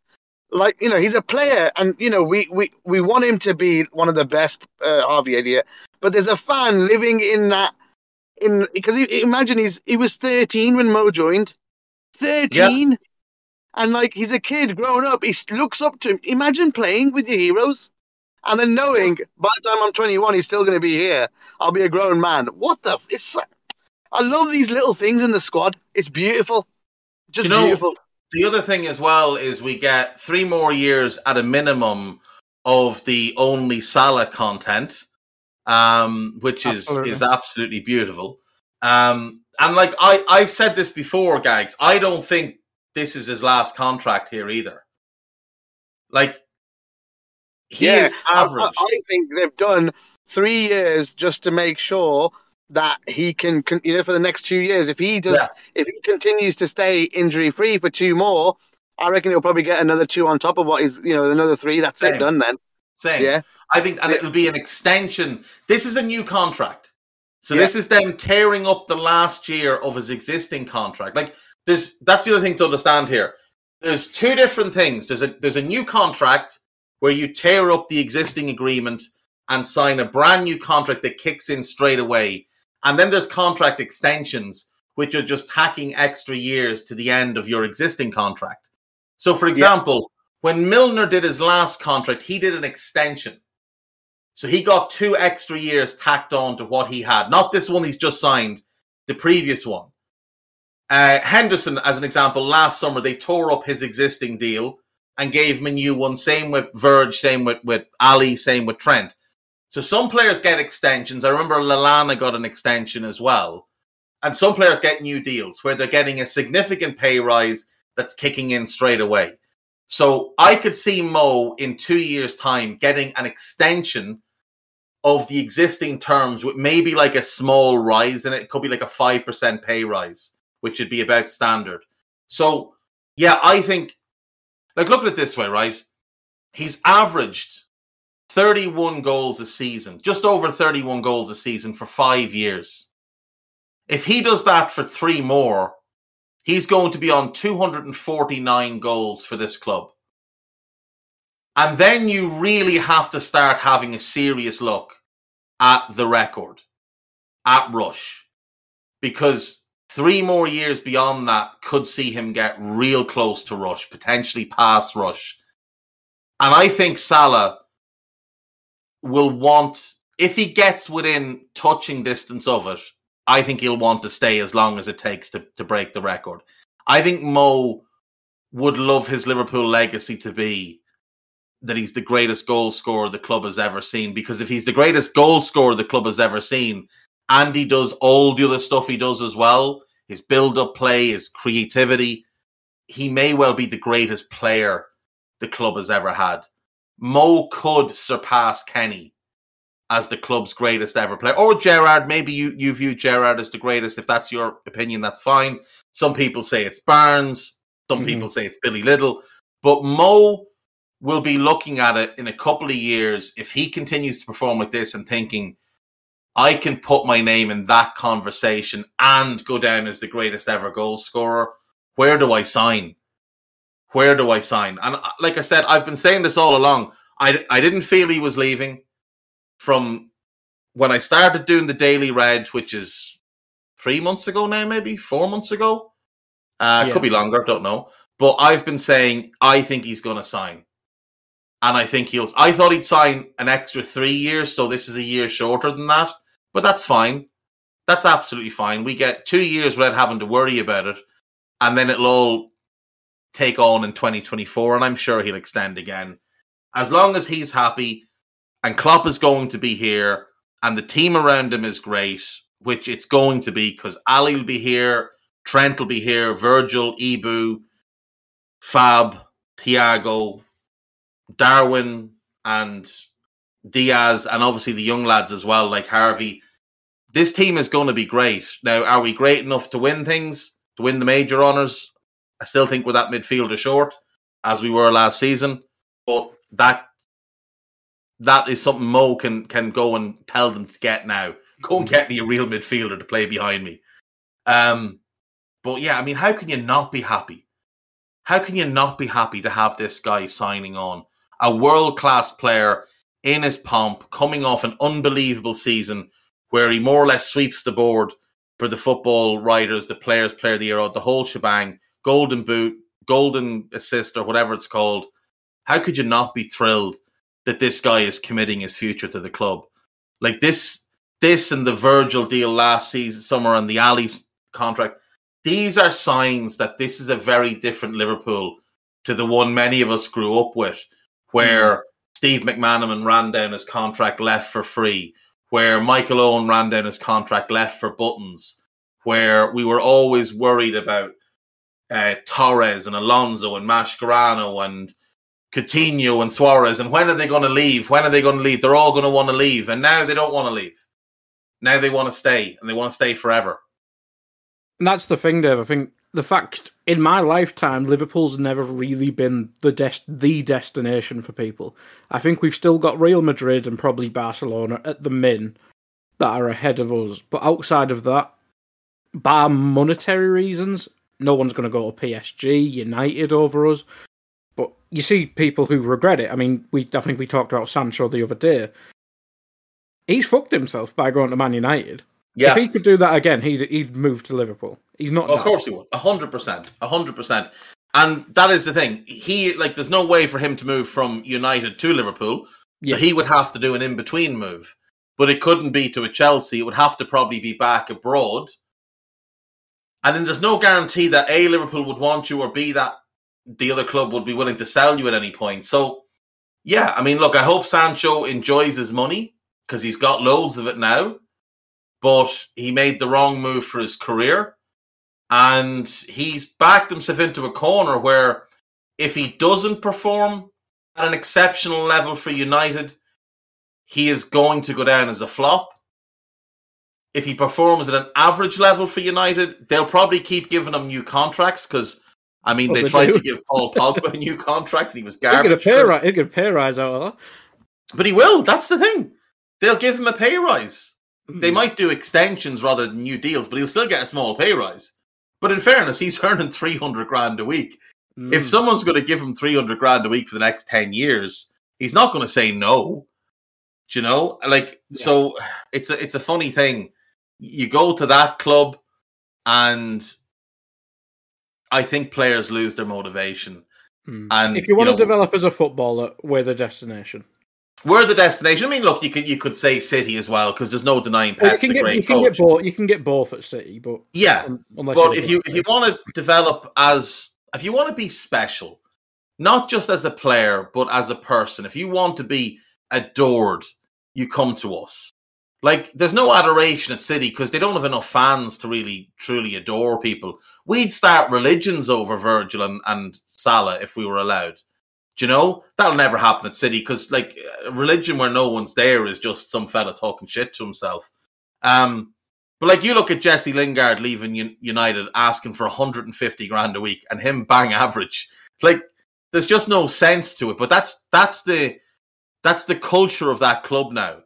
like you know he's a player and you know we we, we want him to be one of the best uh, Harvey Elliott but there's a fan living in that in because he, imagine he's he was 13 when Mo joined 13 and like he's a kid growing up he looks up to him imagine playing with your heroes and then knowing by the time I'm 21 he's still going to be here I'll be a grown man what the f- it's I love these little things in the squad it's beautiful just You know, beautiful The other thing as well is we get three more years at a minimum of the only Salah content, um, which is Absolutely. is absolutely beautiful. Um, and like I I've said this before, Gags. I don't think this is his last contract here either. Like he Yeah, is average. I, I think they've done three years just to make sure that he can, con- you know, for the next two years. If he does, Yeah. if he continues to stay injury free for two more, I reckon he'll probably get another two on top of what is, you know, another three. That's Same. it done then. Same. Yeah. I think, and Yeah. it'll be an extension. This is a new contract, so Yeah. this is them tearing up the last year of his existing contract. Like, there's that's the other thing to understand here. There's two different things. There's a there's a new contract where you tear up the existing agreement and sign a brand new contract that kicks in straight away, and then there's contract extensions which are just tacking extra years to the end of your existing contract. So, for example, when Milner did his last contract, he did an extension. So he got two extra years tacked on to what he had. Not this one he's just signed, the previous one. Uh, Henderson, as an example, last summer they tore up his existing deal and gave him a new one. Same with Verge, same with, with Ali, same with Trent. So some players get extensions. I remember Lallana got an extension as well. And some players get new deals where they're getting a significant pay rise that's kicking in straight away. So I could see Mo in two years' time getting an extension of the existing terms with maybe like a small rise and it. It could be like a 5% pay rise, which would be about standard. So, yeah, I think, like, look at it this way, right? He's averaged 31 goals a season, just over 31 goals a season for five years. If he does that for three more, he's going to be on 249 goals for this club. And then you really have to start having a serious look at the record, at Rush, because three more years beyond that could see him get real close to Rush, potentially pass Rush. And I think Salah will want, if he gets within touching distance of it, I think he'll want to stay as long as it takes to, to break the record. I think Mo would love his Liverpool legacy to be that he's the greatest goal scorer the club has ever seen. Because if he's the greatest goal scorer the club has ever seen, and he does all the other stuff he does as well, his build up play, his creativity, he may well be the greatest player the club has ever had. Mo could surpass Kenny as the club's greatest ever player. Or Gerrard, maybe you, you view Gerrard as the greatest. If that's your opinion, that's fine. Some people say it's Barnes. Some Mhm. people say it's Billy Liddell. But Mo will be looking at it in a couple of years if he continues to perform with this and thinking, I can put my name in that conversation and go down as the greatest ever goal scorer. Where do I sign? Where do I sign? And uh, like I said, I've been saying this all along. I, I didn't feel he was leaving from when I started doing the Daily Red, which is three months ago now, maybe four months ago. Uh, Yeah. Could be longer, don't know. But I've been saying I think he's going to sign, and I think he'll. I thought he'd sign an extra three years, so this is a year shorter than that. But that's fine. That's absolutely fine. We get two years without having to worry about it, and then it'll all take on in 2024, and I'm sure he'll extend again. As long as he's happy, and Klopp is going to be here, and the team around him is great, which it's going to be because Ali will be here, Trent will be here, Virgil, Ibou, Fab, Thiago, Darwin, and Diaz, and obviously the young lads as well, like Harvey. This team is going to be great. Now, are we great enough to win things, to win the major honours? I still think we're that midfielder short, as we were last season, but that that is something Mo can can go and tell them to get now. Go and get me a real midfielder to play behind me. Um, but yeah, I mean, how can you not be happy? How can you not be happy to have this guy signing on? A world class player in his pomp, coming off an unbelievable season where he more or less sweeps the board for the football writers, the players, player of the year, the whole shebang, golden boot, golden assist, or whatever it's called. How could you not be thrilled that this guy is committing his future to the club? Like this, this and the Virgil deal last season, summer, and the Ali's contract these are signs that this is a very different Liverpool to the one many of us grew up with, where mm. Steve McManaman ran down his contract left for free, where Michael Owen ran down his contract left for buttons, where we were always worried about uh, Torres and Alonso and Mascherano and Coutinho and Suarez. And when are they going to leave? When are they going to leave? They're all going to want to leave. And now they don't want to leave. Now they want to stay and they want to stay forever. And that's the thing, Dave. I think the fact in my lifetime, Liverpool's never really been the des- the destination for people. I think we've still got Real Madrid and probably Barcelona at the min that are ahead of us. But outside of that, bar monetary reasons, no one's going to go to PSG, United over us. But you see people who regret it. I mean, we I think we talked about Sancho the other day. He's fucked himself by going to Man United. Yeah. If he could do that again, he'd he'd move to Liverpool. He's not. Of course he would. hundred percent. hundred percent. And that is the thing. He like there's no way for him to move from United to Liverpool. Yeah. He would have to do an in between move. But it couldn't be to a Chelsea. It would have to probably be back abroad. And then there's no guarantee that A Liverpool would want you or B that the other club would be willing to sell you at any point. So yeah, I mean look, I hope Sancho enjoys his money because he's got loads of it now but he made the wrong move for his career. And he's backed himself into a corner where if he doesn't perform at an exceptional level for United, he is going to go down as a flop. If he performs at an average level for United, they'll probably keep giving him new contracts because, I mean, oh, they, they, tried do. to give Paul Pogba a new contract and he was garbage. [LAUGHS] He'll get a pay, ri- he'll get a pay rise out of that. But he will. That's the thing. They'll give him a pay rise. They hmm. might do extensions rather than new deals, but he'll still get a small pay rise. But in fairness, he's earning 300 grand a week. Mm. If someone's going to give him 300 grand a week for the next 10 years, he's not going to say no. Do you know? Like, yeah. so it's a, it's a funny thing. You go to that club, and I think players lose their motivation. Mm. And if you want you know, to develop as a footballer, we're the destination. We're the destination. I mean, look, you could you could say City as well because there's no denying Pep's well, you can a get, great you can. Get both, you can get both at City, but yeah. but if you if you want to develop as if you want to be special, not just as a player but as a person, if you want to be adored, you come to us. Like, there's no adoration at City because they don't have enough fans to really truly adore people. We'd start religions over Virgil and, and Salah if we were allowed. Do you know that'll never happen at City because like religion where no one's there is just some fella talking shit to himself. Um, but like you look at Jesse Lingard leaving United asking for 150 grand a week and him bang average. Like there's just no sense to it. But that's that's the that's the culture of that club now.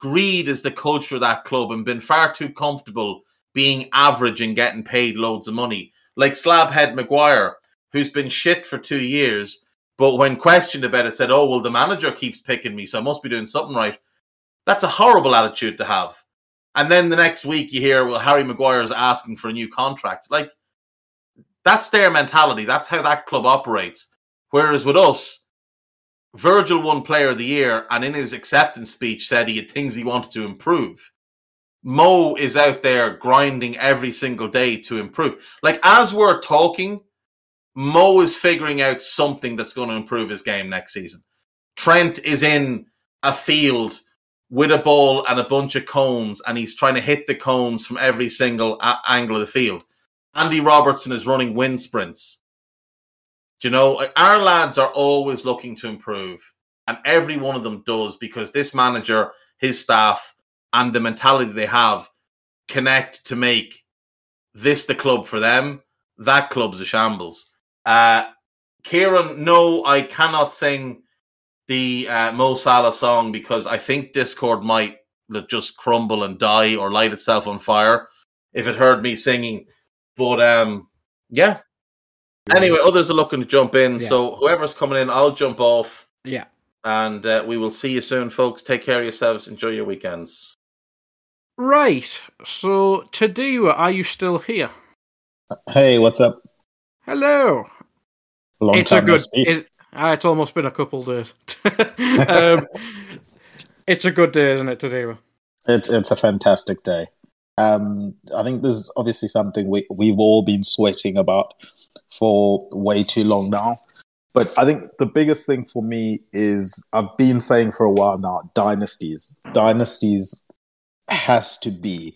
Greed is the culture of that club and been far too comfortable being average and getting paid loads of money. Like Slabhead Maguire, who's been shit for two years but when questioned about it, said, "Oh well, the manager keeps picking me, so I must be doing something right." That's a horrible attitude to have. And then the next week you hear, "Well, Harry Maguire is asking for a new contract." Like that's their mentality. That's how that club operates. Whereas with us, Virgil won Player of the Year, and in his acceptance speech said he had things he wanted to improve. Mo is out there grinding every single day to improve. Like as we're talking, Mo is figuring out something that's going to improve his game next season. Trent is in a field with a ball and a bunch of cones, and he's trying to hit the cones from every single a- angle of the field. Andy Robertson is running wind sprints. Do you know, our lads are always looking to improve, and every one of them does because this manager, his staff, and the mentality they have connect to make this the club for them. That club's a shambles. Uh, Kieran, no, I cannot sing the uh, Mo Salah song because I think Discord might just crumble and die or light itself on fire if it heard me singing. But um, yeah. Anyway, others are looking to jump in. Yeah. So whoever's coming in, I'll jump off. Yeah. And uh, we will see you soon, folks. Take care of yourselves. Enjoy your weekends. Right. So, Tadiwa, are you still here? Hey, what's up? Hello. Long it's a good. It, ah, it's almost been a couple days. [LAUGHS] um, it's a good day, isn't it, today? It's it's a fantastic day. Um, I think this is obviously something we we've all been sweating about for way too long now. But I think the biggest thing for me is I've been saying for a while now, dynasties. Dynasties has to be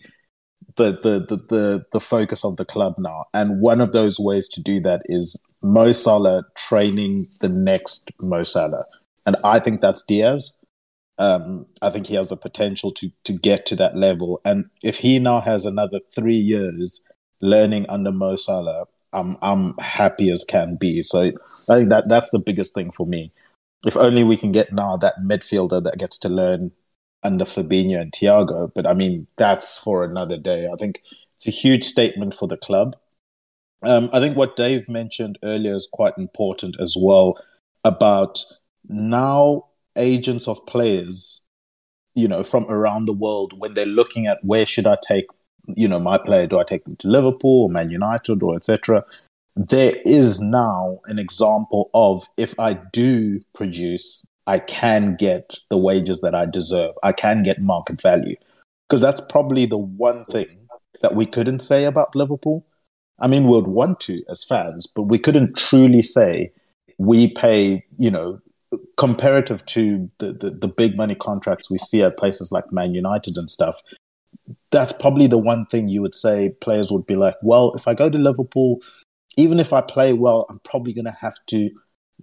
the the the the, focus of the club now. And one of those ways to do that is Mo Salah training the next Mo Salah. And I think that's Diaz. Um, I think he has the potential to to get to that level. And if he now has another three years learning under Mo Salah, I'm I'm happy as can be. So I think that that's the biggest thing for me. If only we can get now that midfielder that gets to learn under Fabinho and Thiago. But I mean, that's for another day. I think it's a huge statement for the club. Um, I think what Dave mentioned earlier is quite important as well about now agents of players, you know, from around the world when they're looking at where should I take, you know, my player? Do I take them to Liverpool or Man United or etc.? There is now an example of if I do produce, I can get the wages that I deserve. I can get market value. Because that's probably the one thing that we couldn't say about Liverpool. I mean, we'd want to as fans, but we couldn't truly say we pay, you know, comparative to the, the, the big money contracts we see at places like Man United and stuff. That's probably the one thing you would say players would be like, well, if I go to Liverpool, even if I play well, I'm probably going to have to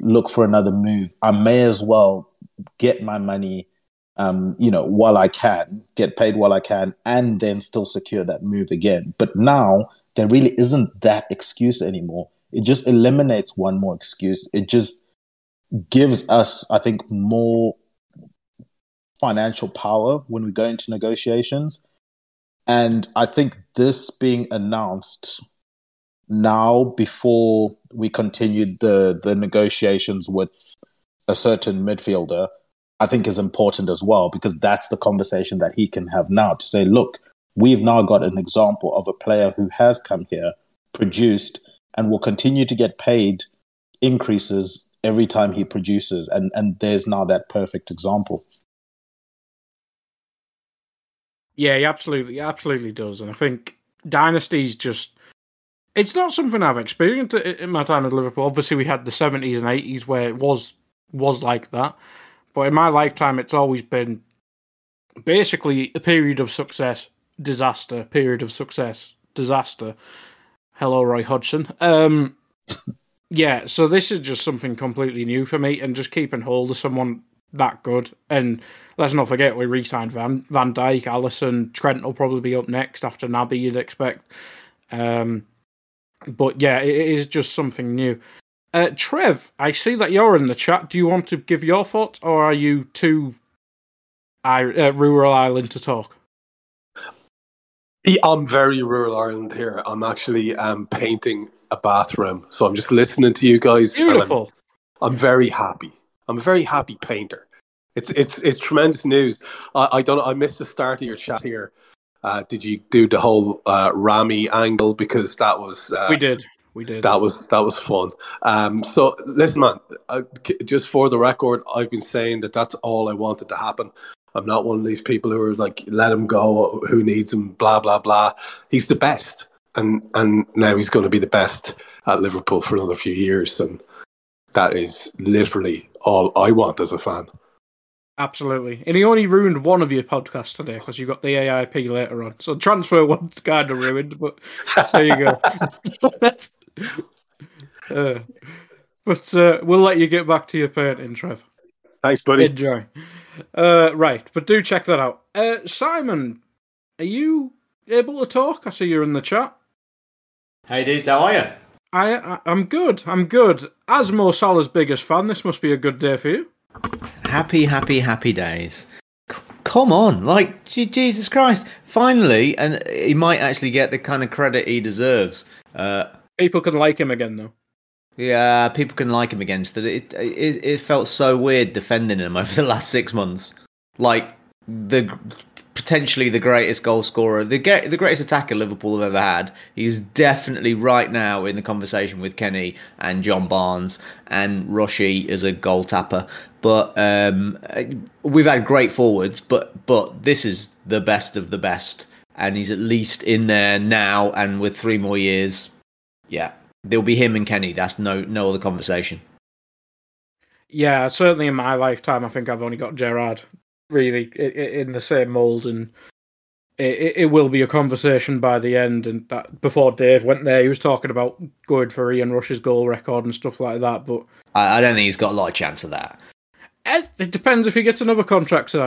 look for another move. I may as well get my money, um, you know, while I can, get paid while I can, and then still secure that move again. But now there really isn't that excuse anymore. It just eliminates one more excuse. It just gives us, I think, more financial power when we go into negotiations. And I think this being announced now before we continued the, the negotiations with a certain midfielder, I think is important as well because that's the conversation that he can have now to say, look, we've now got an example of a player who has come here, produced, and will continue to get paid increases every time he produces. And, and there's now that perfect example. Yeah, he absolutely, absolutely does. And I think Dynasty's just. It's not something I've experienced in my time at Liverpool. Obviously, we had the 70s and 80s where it was was like that. But in my lifetime, it's always been basically a period of success, disaster, period of success, disaster. Hello, Roy Hodgson. Um, [LAUGHS] yeah, so this is just something completely new for me, and just keeping hold of someone that good. And let's not forget, we re-signed Van Van Dijk, Alisson, Trent will probably be up next after Naby. You'd expect. Um, but yeah, it is just something new. Uh, Trev, I see that you're in the chat. Do you want to give your thoughts, or are you too I, uh, rural Ireland to talk? I'm very rural Ireland here. I'm actually um, painting a bathroom, so I'm just listening to you guys. and I'm- Beautiful. I'm, very happy. I'm a very happy painter. It's it's it's tremendous news. I, I don't. I missed the start of your chat here. Uh, did you do the whole uh, Rami angle because that was uh, we did. We did. that was that was fun. Um, so listen, man. Uh, just for the record, I've been saying that that's all I wanted to happen. I'm not one of these people who are like, let him go. Who needs him? Blah blah blah. He's the best, and and now he's going to be the best at Liverpool for another few years, and that is literally all I want as a fan. Absolutely. And he only ruined one of your podcasts today because you got the AIP later on. So transfer one's kind of ruined, but there you go. That's- [LAUGHS] uh, but uh, we'll let you get back to your painting, Trev. Thanks, buddy. Enjoy. Uh, right, but do check that out. Uh, Simon, are you able to talk? I see you're in the chat. Hey dudes, how are you? I, I I'm good. I'm good. As Mo Salah's biggest fan, this must be a good day for you. Happy, happy, happy days. C- come on, like Je- Jesus Christ! Finally, and he might actually get the kind of credit he deserves. Uh, People can like him again, though. yeah, people can like him against it. It, it. it felt so weird defending him over the last six months. Like the potentially the greatest goal scorer, the ge- the greatest attacker Liverpool have ever had. He's definitely right now in the conversation with Kenny and John Barnes and Rushy as a goal tapper. But um, we've had great forwards, but but this is the best of the best, and he's at least in there now. And with three more years, yeah, there'll be him and Kenny. That's no no other conversation. Yeah, certainly in my lifetime, I think I've only got Gerrard really in the same mould, and it, it- will be a conversation by the end. And that before Dave went there, he was talking about going for Ian Rush's goal record and stuff like that. But I, I don't think he's got a lot of chance of that. eh, it depends if he gets another contract, Si.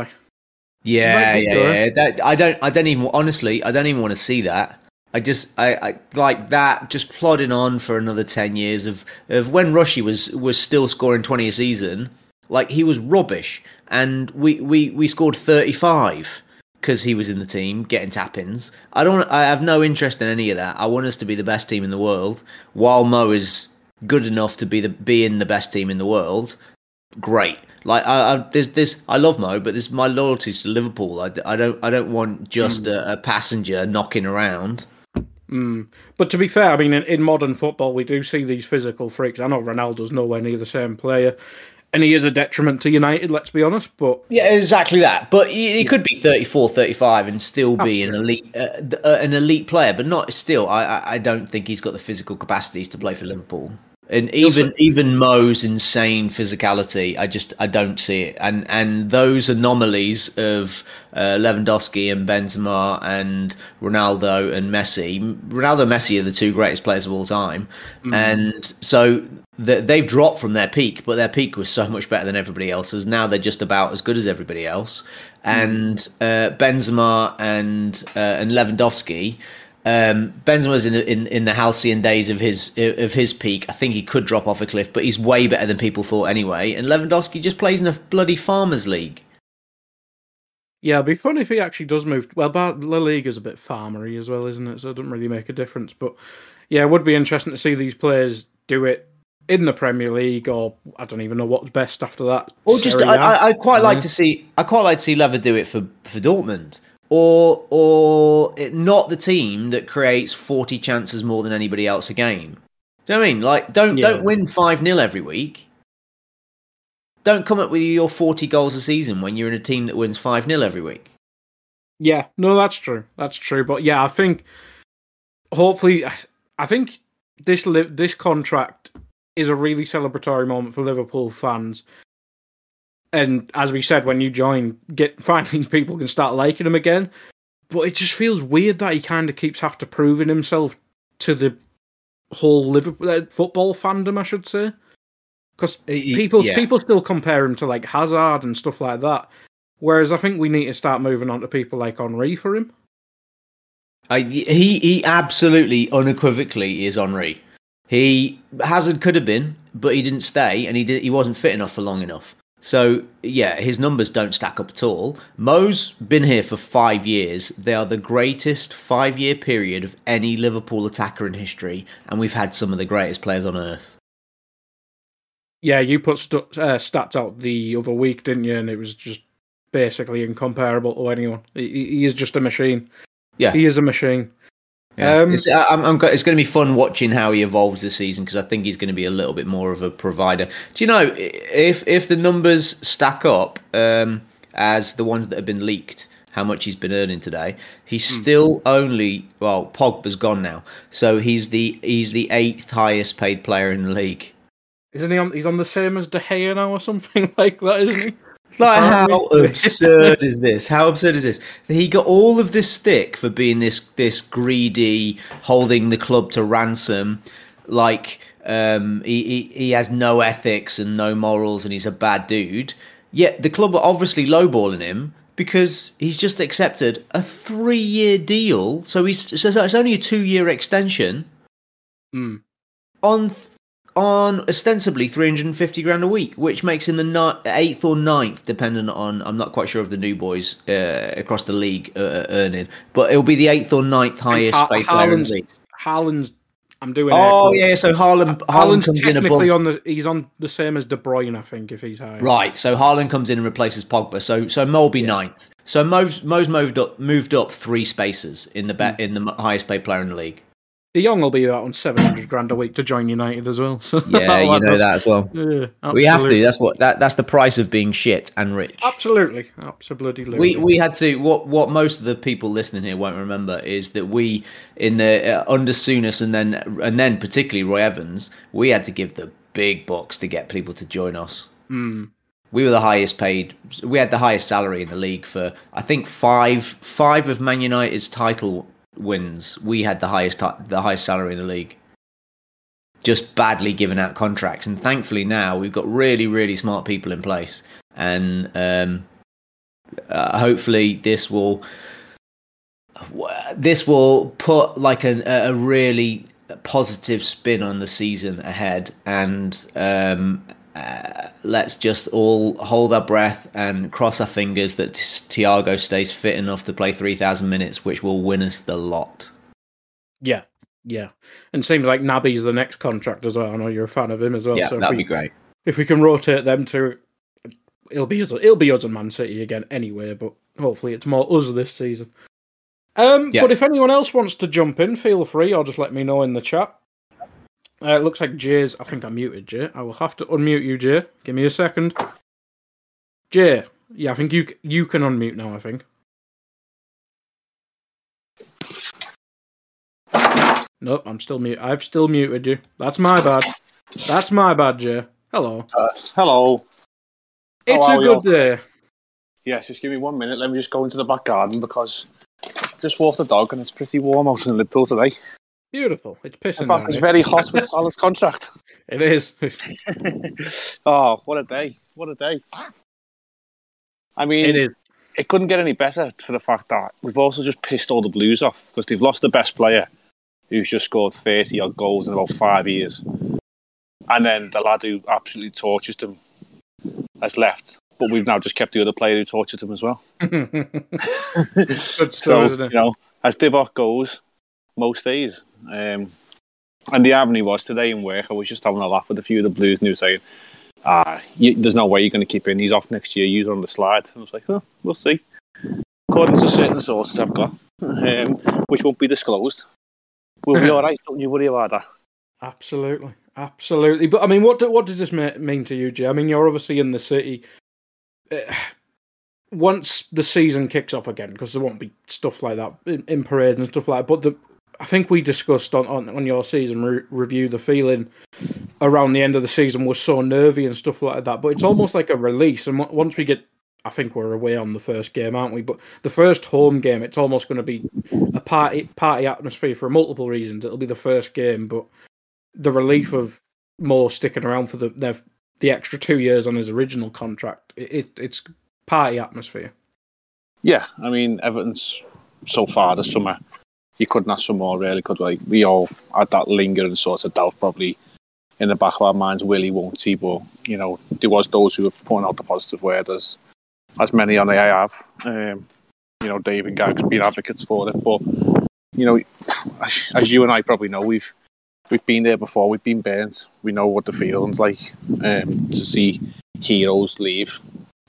Yeah, yeah, good. yeah. That, I don't. I don't even. Honestly, I don't even want to see that. I just, I, I like that. Just plodding on for another ten years of of when Rushy was was still scoring twenty a season. Like he was rubbish, and we we we scored thirty five because he was in the team getting tap-ins. I don't. I have no interest in any of that. I want us to be the best team in the world, while Mo is good enough to be the be in the best team in the world. Great. Like I, I there's this. I love Mo, but this my loyalties to Liverpool. I, I don't. I don't want just a, a passenger knocking around. Mm. But to be fair, I mean, in, in modern football, we do see these physical freaks. I know Ronaldo's nowhere near the same player, and he is a detriment to United. Let's be honest. But Yeah, exactly that. But he, he could be 34, 35 and still be an elite, uh, uh, an elite player. But not still. I, I don't think he's got the physical capacities to play for Liverpool. And even even Mo's insane physicality, I just I don't see it. And and those anomalies of uh, Lewandowski and Benzema and Ronaldo and Messi, Ronaldo and Messi are the two greatest players of all time. And so th- they've dropped from their peak, but their peak was so much better than everybody else's. Now they're just about as good as everybody else. And uh, Benzema and uh, and Lewandowski. Um, Benzema's in, in in the halcyon days of his of his peak. I think he could drop off a cliff, but he's way better than people thought anyway. And Lewandowski just plays in a bloody farmers league. yeah, it'd be funny if he actually does move. Well, La Liga's a bit farmery as well, isn't it? So it doesn't really make a difference. But yeah, it would be interesting to see these players do it in the Premier League, or I don't even know what's best after that. Or just, I. I, I'd quite like to see. I quite like to see Lever do it for for Dortmund, or or not the team that creates forty chances more than anybody else a game. Do you know what I mean? Like, don't Yeah. don't win five 0 every week. Don't come up with your forty goals a season when you're in a team that wins five 0 every week. Yeah, no, that's true. That's true. But yeah, I think hopefully, I think this li- this contract is a really celebratory moment for Liverpool fans. And as we said, when you join, get [LAUGHS] finally people can start liking him again. But it just feels weird that he kind of keeps have to proving himself to the whole Liverpool uh, football fandom, I should say, because people yeah. people still compare him to like Hazard and stuff like that. Whereas I think we need to start moving on to people like Henri for him. I, he he absolutely unequivocally is Henri. He Hazard could have been, but he didn't stay, and he did. He wasn't fit enough for long enough. So yeah, his numbers don't stack up at all. Mo's been here for five years. They are the greatest five-year period of any Liverpool attacker in history, and we've had some of the greatest players on earth. Yeah, you put stu- uh, stats out the other week, didn't you? And it was just basically incomparable to anyone. He, he is just a machine. Yeah. he is a machine. Yeah. Um, it's, I'm, I'm, it's going to be fun watching how he evolves this season because I think he's going to be a little bit more of a provider. Do you know if if the numbers stack up um, as the ones that have been leaked, how much he's been earning today? He's Hmm. still only well, Pogba's gone now, so he's the he's the eighth highest paid player in the league. Isn't he on? He's on the same as De Gea now, or something [LAUGHS] like that, isn't he? Like how [LAUGHS] absurd is this? How absurd is this? He got all of this stick for being this this greedy, holding the club to ransom. Like um, he, he he has no ethics and no morals, and he's a bad dude. Yet the club are obviously lowballing him because he's just accepted a three year deal. So he's so it's only a two year extension Hmm. on on ostensibly 350 grand a week, which makes him the ni- eighth or ninth, depending on I'm not quite sure of the new boys uh, across the league uh, earning, but it'll be the eighth or ninth highest Ha- paid player in the Haaland's, league. Haaland's. I'm doing. Oh yeah, so Haaland, Haaland Haaland's comes in technically above. on the. He's on the same as De Bruyne, I think, if he's high. Right, so Haaland comes in and replaces Pogba. So so Mo will be ninth. So Mo's Mo's moved up moved up three spaces in the Hmm. bet in the highest paid player in the league. De Jong will be out on 700 grand a week to join United as well. So [LAUGHS] Yeah, you know up. that as well. Yeah, We have to. That's what that that's the price of being shit and rich. Absolutely, absolutely. We we had to what what most of the people listening here won't remember is that we in the uh, under Souness and then and then particularly Roy Evans we had to give the big bucks to get people to join us. Mm. We were the highest paid. We had the highest salary in the league for I think five five of Man United's title wins. We had the highest the highest salary in the league. Just badly given out contracts, and thankfully now we've got really really smart people in place, and um, uh, hopefully this will this will put like a, a really positive spin on the season ahead and um, uh, let's just all hold our breath and cross our fingers that Thiago stays fit enough to play 3000 minutes which will win us the lot Yeah, yeah. And seems like Naby's the next contract as well. I know you're a fan of him as well. yeah so if that'd we, be great If we can rotate them to, it'll be us. It'll be us and Man City again anyway. But hopefully it's more us this season. Um, Yeah. but if anyone else wants to jump in, feel free, or just let me know in the chat. Uh, it looks like Jay's. I think I muted Jay. I will have to unmute you, Jay. Give me a second. Jay, yeah, I think you you can unmute now. I think. Nope, I'm still mute. I've still muted you. That's my bad. That's my bad, Jay. Hello. Uh, hello. It's a good day. Yes, just give me one minute. Let me just go into the back garden because I just walked the dog and it's pretty warm out in Liverpool today. Beautiful. It's pissing. In fact, it's very hot [LAUGHS] with Salah's contract. It is. [LAUGHS] oh, what a day! What a day! I mean, It is. It couldn't get any better for the fact that we've also just pissed all the Blues off because they've lost the best player, who's just scored thirty odd goals in about five years, and then the lad who absolutely tortures them has left. But we've now just kept the other player who tortured them as well. [LAUGHS] Good so story, isn't it? you know, as Divock goes, most days. Um, and the irony was today in work, I was just having a laugh with a few of the Blues, and were saying, "Ah, you, there's no way you're going to keep in. He's off next year. He's on the slide." And I was like, "Oh, we'll see." According to certain sources I've got, um, which won't be disclosed, we'll be [LAUGHS] all right. Don't you worry about that. Absolutely, absolutely. But I mean, what do, what does this mean to you, Jay? I mean, you're obviously in the city. Uh, [SIGHS] once the season kicks off again, because there won't be stuff like that in, in parades and stuff like that. But the, I think we discussed on, on, on your season re- review the feeling around the end of the season was so nervy and stuff like that. But it's almost like a release. And on- once we get, I think we're away on the first game, aren't we? But the first home game, it's almost going to be a party party atmosphere for multiple reasons. It'll be the first game, but the relief of Moore sticking around for the their, the extra two years on his original contract, it, it it's party atmosphere. Yeah, I mean, Everton's so far this summer, you couldn't ask for more, really, could we? We all had that lingering sort of doubt, probably in the back of our minds, will he, won't he? But, you know, there was those who were pointing out the positive word, as, as many on the I have. Um, you know, Dave and Gag's been advocates for it. But, you know, as, as you and I probably know, we've we've been there before, we've been burnt. We know what the feeling's like um, to see heroes leave.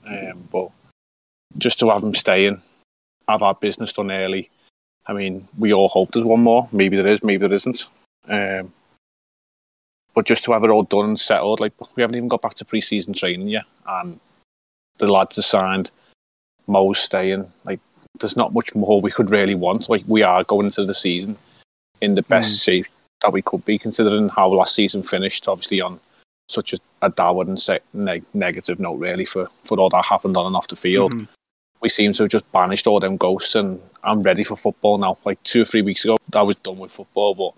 Um, but just to have him staying, have our business done early. I mean, we all hope there's one more. Maybe there is, maybe there isn't. Um, but just to have it all done and settled, like we haven't even got back to pre-season training yet, and the lads are signed. Mo's staying. Like, there's not much more we could really want. Like, we are going into the season in the best shape that we could be, considering how last season finished. Obviously, on such a, a dour and se- neg- negative note, really, for, for all that happened on and off the field. Mhm. We seem to have just banished all them ghosts, and I'm ready for football now. Like two or three weeks ago, I was done with football, but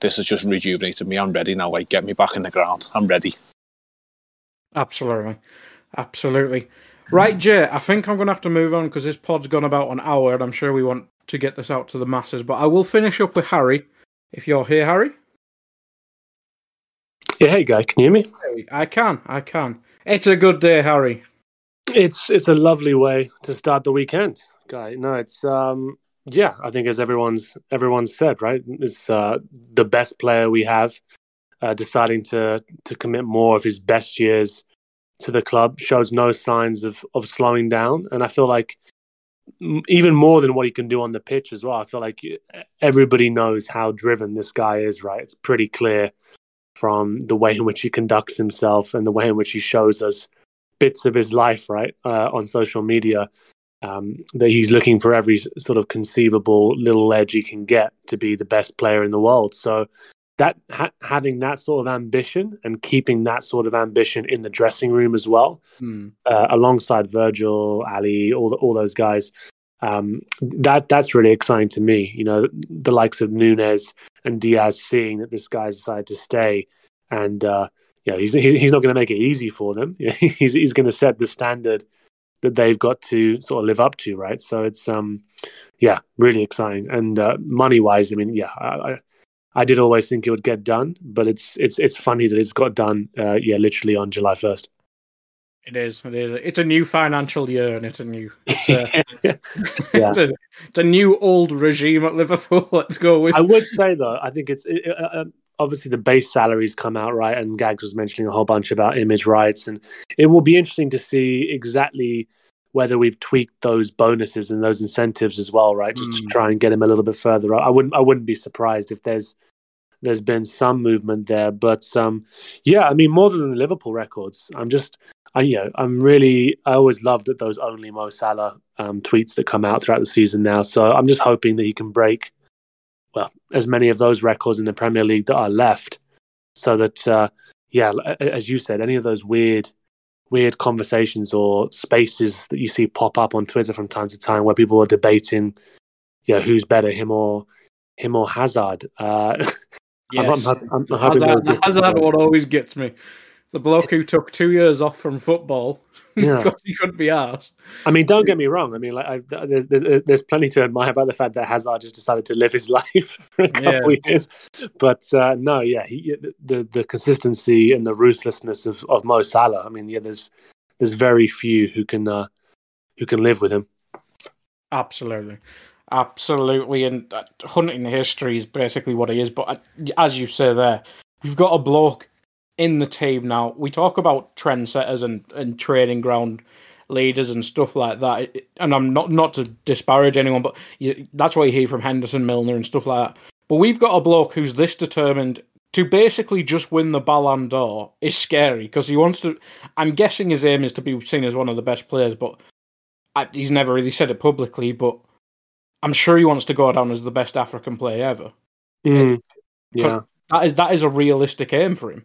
this has just rejuvenated me. I'm ready now. Like, get me back in the ground. I'm ready. Absolutely, absolutely. Right, Jay. I think I'm going to have to move on because this pod's gone about an hour, and I'm sure we want to get this out to the masses. But I will finish up with Harry. If you're here, Harry. Yeah, hey guy, can you hear me? I can, I can. It's a good day, Harry. It's it's a lovely way to start the weekend, guy. No, it's um yeah, I think as everyone's everyone's said, right? It's uh the best player we have uh, deciding to to commit more of his best years to the club shows no signs of of slowing down, and I feel like even more than what he can do on the pitch as well. I feel like everybody knows how driven this guy is. Right, it's pretty clear from the way in which he conducts himself and the way in which he shows us bits of his life, right, uh, on social media. Um, that he's looking for every sort of conceivable little edge he can get to be the best player in the world. So that ha- having that sort of ambition and keeping that sort of ambition in the dressing room as well, Hmm. uh, alongside Virgil, Ali, all the, all those guys, um, that that's really exciting to me. You know, the likes of Nunez and Diaz seeing that this guy's decided to stay, and uh, you know, he's he's not going to make it easy for them. [LAUGHS] he's he's going to set the standard that they've got to sort of live up to, right? So it's um, yeah, really exciting. And uh, money wise, I mean, yeah, I, I did always think it would get done, but it's it's it's funny that it's got done. Uh, yeah, literally on July first. It is. It is. It's a new financial year, and it's a new. It's a, [LAUGHS] yeah. it's, a, it's a new old regime at Liverpool. [LAUGHS] Let's go with. I would say though, I think it's it, uh, uh, obviously the base salaries come out right, and Gags was mentioning a whole bunch about image rights, and it will be interesting to see exactly whether we've tweaked those bonuses and those incentives as well, right? Just to Mm. try and get him a little bit further. up. I wouldn't I wouldn't be surprised if there's there's been some movement there, but um, yeah, I mean more than the Liverpool records. I'm just I you know I'm really I always loved that those only Mo Salah um, tweets that come out throughout the season now. So I'm just hoping that he can break well as many of those records in the Premier League that are left, so that uh, yeah, a- a- as you said, any of those weird weird conversations or spaces that you see pop up on Twitter from time to time where people are debating, you know, who's better, him or him or Hazard. Uh, [LAUGHS] Yes. I'm, I'm, I'm Hazard, Hazard disappear. one always gets me. The bloke who took two years off from football [LAUGHS] Yeah. because he couldn't be asked. I mean, don't get me wrong. I mean, like, I, there's, there's there's plenty to admire about the fact that Hazard just decided to live his [LAUGHS] life for a couple Yeah. of years. But uh, no, yeah, he, the the consistency and the ruthlessness of, of Mo Salah. I mean, yeah, there's there's very few who can uh, who can live with him. Absolutely, absolutely, and uh, hunting history is basically what he is. But uh, as you say there, we've got a bloke in the team now. We talk about trendsetters and and training ground leaders and stuff like that. And I'm not not to disparage anyone, but you, that's what you hear from Henderson, Milner, and stuff like that. But we've got a bloke who's this determined to basically just win the Ballon d'Or is scary because he wants to. I'm guessing his aim is to be seen as one of the best players, but I, he's never really said it publicly. But I'm sure he wants to go down as the best African player ever. Mm, yeah. That is that is a realistic aim for him.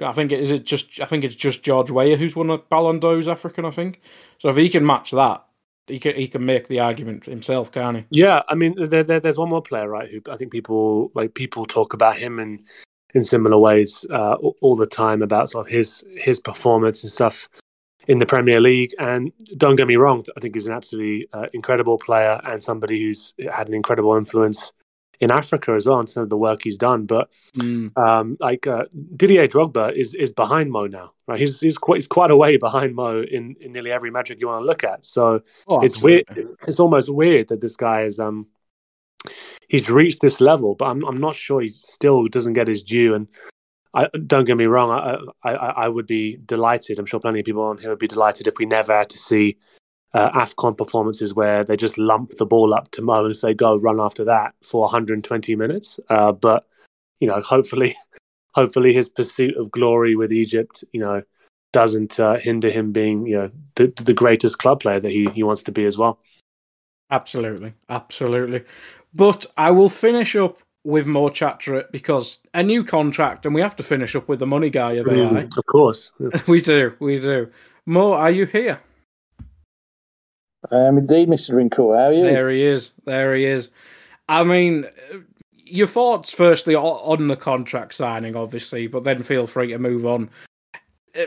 I think it is it just I think it's just George Weah who's won a Ballon d'Or African, I think. So if he can match that, he can he can make the argument himself, can't he? Yeah, I mean, there, there, there's one more player, right? Who I think people like people talk about him in in similar ways uh, all, all the time about sort of his his performance and stuff in the Premier League. And don't get me wrong, I think he's an absolutely uh, incredible player and somebody who's had an incredible influence in Africa as well in terms of the work he's done. But um, like uh, Didier Drogba is is behind Mo now, right? He's he's quite he's quite a way behind Mo in, in nearly every metric you want to look at. So Oh, it's weird. It's almost weird that this guy is um he's reached this level, but I'm I'm not sure he still doesn't get his due. And I don't get me wrong, I, I I would be delighted. I'm sure plenty of people on here would be delighted if we never had to see uh, Afcon performances where they just lump the ball up to Mo and say go run after that for 120 minutes. Uh, but you know, hopefully, [LAUGHS] hopefully his pursuit of glory with Egypt, you know, doesn't uh, hinder him being you know the the greatest club player that he he wants to be as well. Absolutely, absolutely. But I will finish up with more chat to it because a new contract, and we have to finish up with the money guy of AI. Mm, of course. [LAUGHS] we do, we do. Mo, are you here? I am indeed, Mr. Rinko. How are you? There he is. There he is. I mean, your thoughts firstly on the contract signing, obviously, but then feel free to move on. Uh,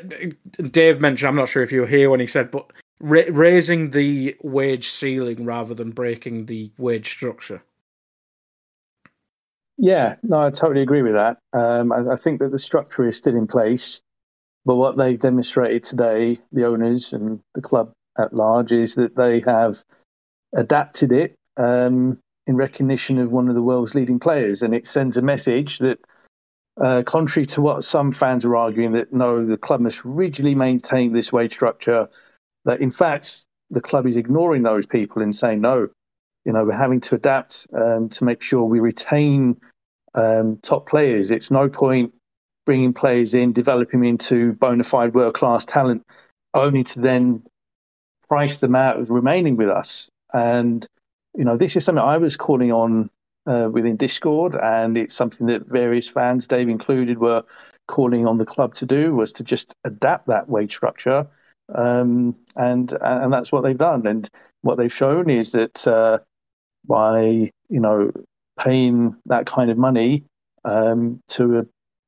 Dave mentioned, I'm not sure if you were here when he said, but raising the wage ceiling rather than breaking the wage structure. Yeah, no, I totally agree with that. Um, I, I think that the structure is still in place, but what they've demonstrated today, the owners and the club at large, is that they have adapted it um, in recognition of one of the world's leading players, and it sends a message that, uh, contrary to what some fans are arguing, that no, the club must rigidly maintain this wage structure. That in fact, the club is ignoring those people and saying no. You know, we're having to adapt um, to make sure we retain um, top players. It's no point bringing players in, developing into bona fide world class talent, only to then price them out of remaining with us. And you know, this is something I was calling on uh, within Discord, and it's something that various fans, Dave included, were calling on the club to do was to just adapt that wage structure, um, and and that's what they've done. And what they've shown is that uh, by you know paying that kind of money um, to a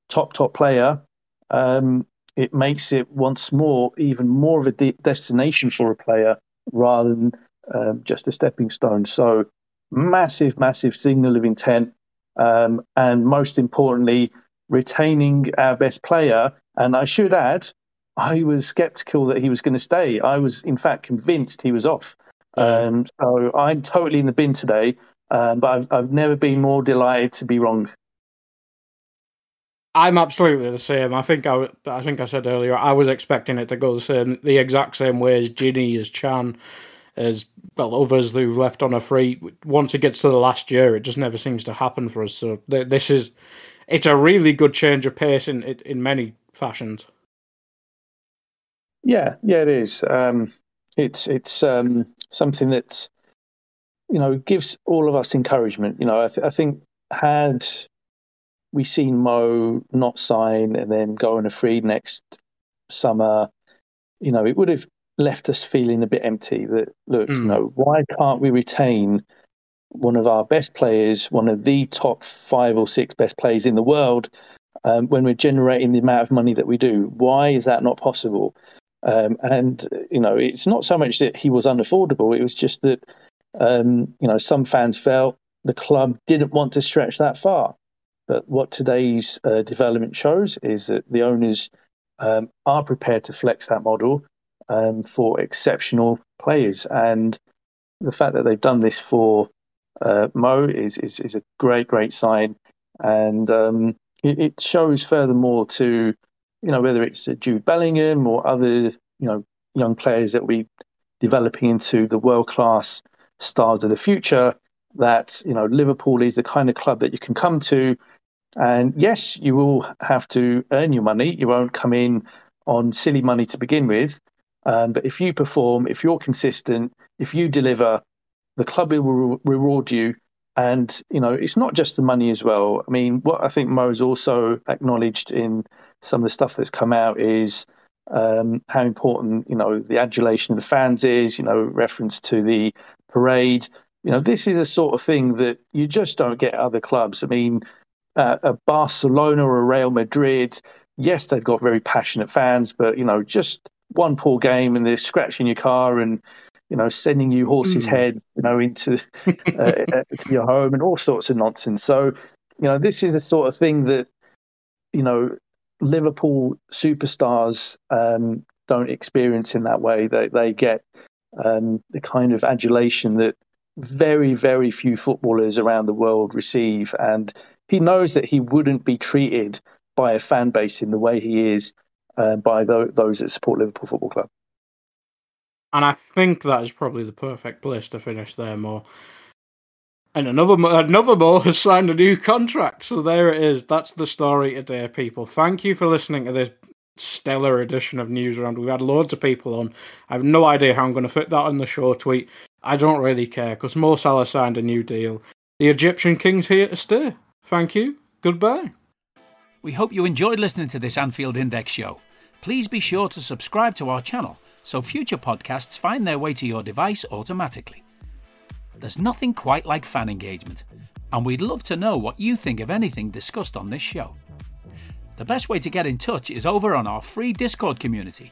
top top player, um, it makes it once more even more of a de- destination for a player rather than um, just a stepping stone. So massive, massive signal of intent, um, and most importantly, retaining our best player. And I should add, I was skeptical that he was going to stay. I was, in fact, convinced he was off. Um, so I'm totally in the bin today, um, but I've, I've never been more delighted to be wrong. I'm absolutely the same. I think I, I think I said earlier I was expecting it to go the same, the exact same way as Gini, as Can, as well others who've left on a free. Once it gets to the last year, it just never seems to happen for us. So th- this is, it's a really good change of pace in in many fashions. Yeah, yeah, it is. Um, it's it's um, something that you know gives all of us encouragement. You know, I, th- I think had we seen Mo not sign and then go on a free next summer, you know, it would have left us feeling a bit empty. That look, mm. you know, why can't we retain one of our best players, one of the top five or six best players in the world, um, when we're generating the amount of money that we do? Why is that not possible? Um, and you know, it's not so much that he was unaffordable; it was just that um, you know some fans felt the club didn't want to stretch that far. But what today's uh, development shows is that the owners um, are prepared to flex that model um, for exceptional players, and the fact that they've done this for uh, Mo is, is, is a great great sign, and um, it, it, shows furthermore to you know whether it's Jude Bellingham or other you know young players that we developing into the world class stars of the future that you know Liverpool is the kind of club that you can come to and yes, you will have to earn your money. You won't come in on silly money to begin with. Um, but if you perform, if you're consistent, if you deliver, the club will re- reward you. And, you know, it's not just the money as well. I mean, what I think Mo's also acknowledged in some of the stuff that's come out is um, how important, you know, the adulation of the fans is, you know, reference to the parade. You know, this is a sort of thing that you just don't get at other clubs. I mean, uh, a Barcelona or a Real Madrid, yes, they've got very passionate fans, but you know, just one poor game and they're scratching your car and you know sending you horse's mm. head, you know, into uh, uh, [LAUGHS] to your home and all sorts of nonsense. So, you know, this is the sort of thing that you know Liverpool superstars um, don't experience in that way. They they get um, the kind of adulation that very very few footballers around the world receive, and he knows that he wouldn't be treated by a fan base in the way he is uh, by th- those that support Liverpool Football Club. And I think that is probably the perfect place to finish there, Mo. And another another Mo has signed a new contract, so there it is. That's the story today, people. Thank you for listening to this stellar edition of News Round. We've had loads of people on. I have no idea how I'm going to fit that on the show tweet. I don't really care because Mo Salah signed a new deal. The Egyptian King's here to stay. Thank you. Goodbye. We hope you enjoyed listening to this Anfield Index show. Please be sure to subscribe to our channel so future podcasts find their way to your device automatically. There's nothing quite like fan engagement, and we'd love to know what you think of anything discussed on this show. The best way to get in touch is over on our free Discord community,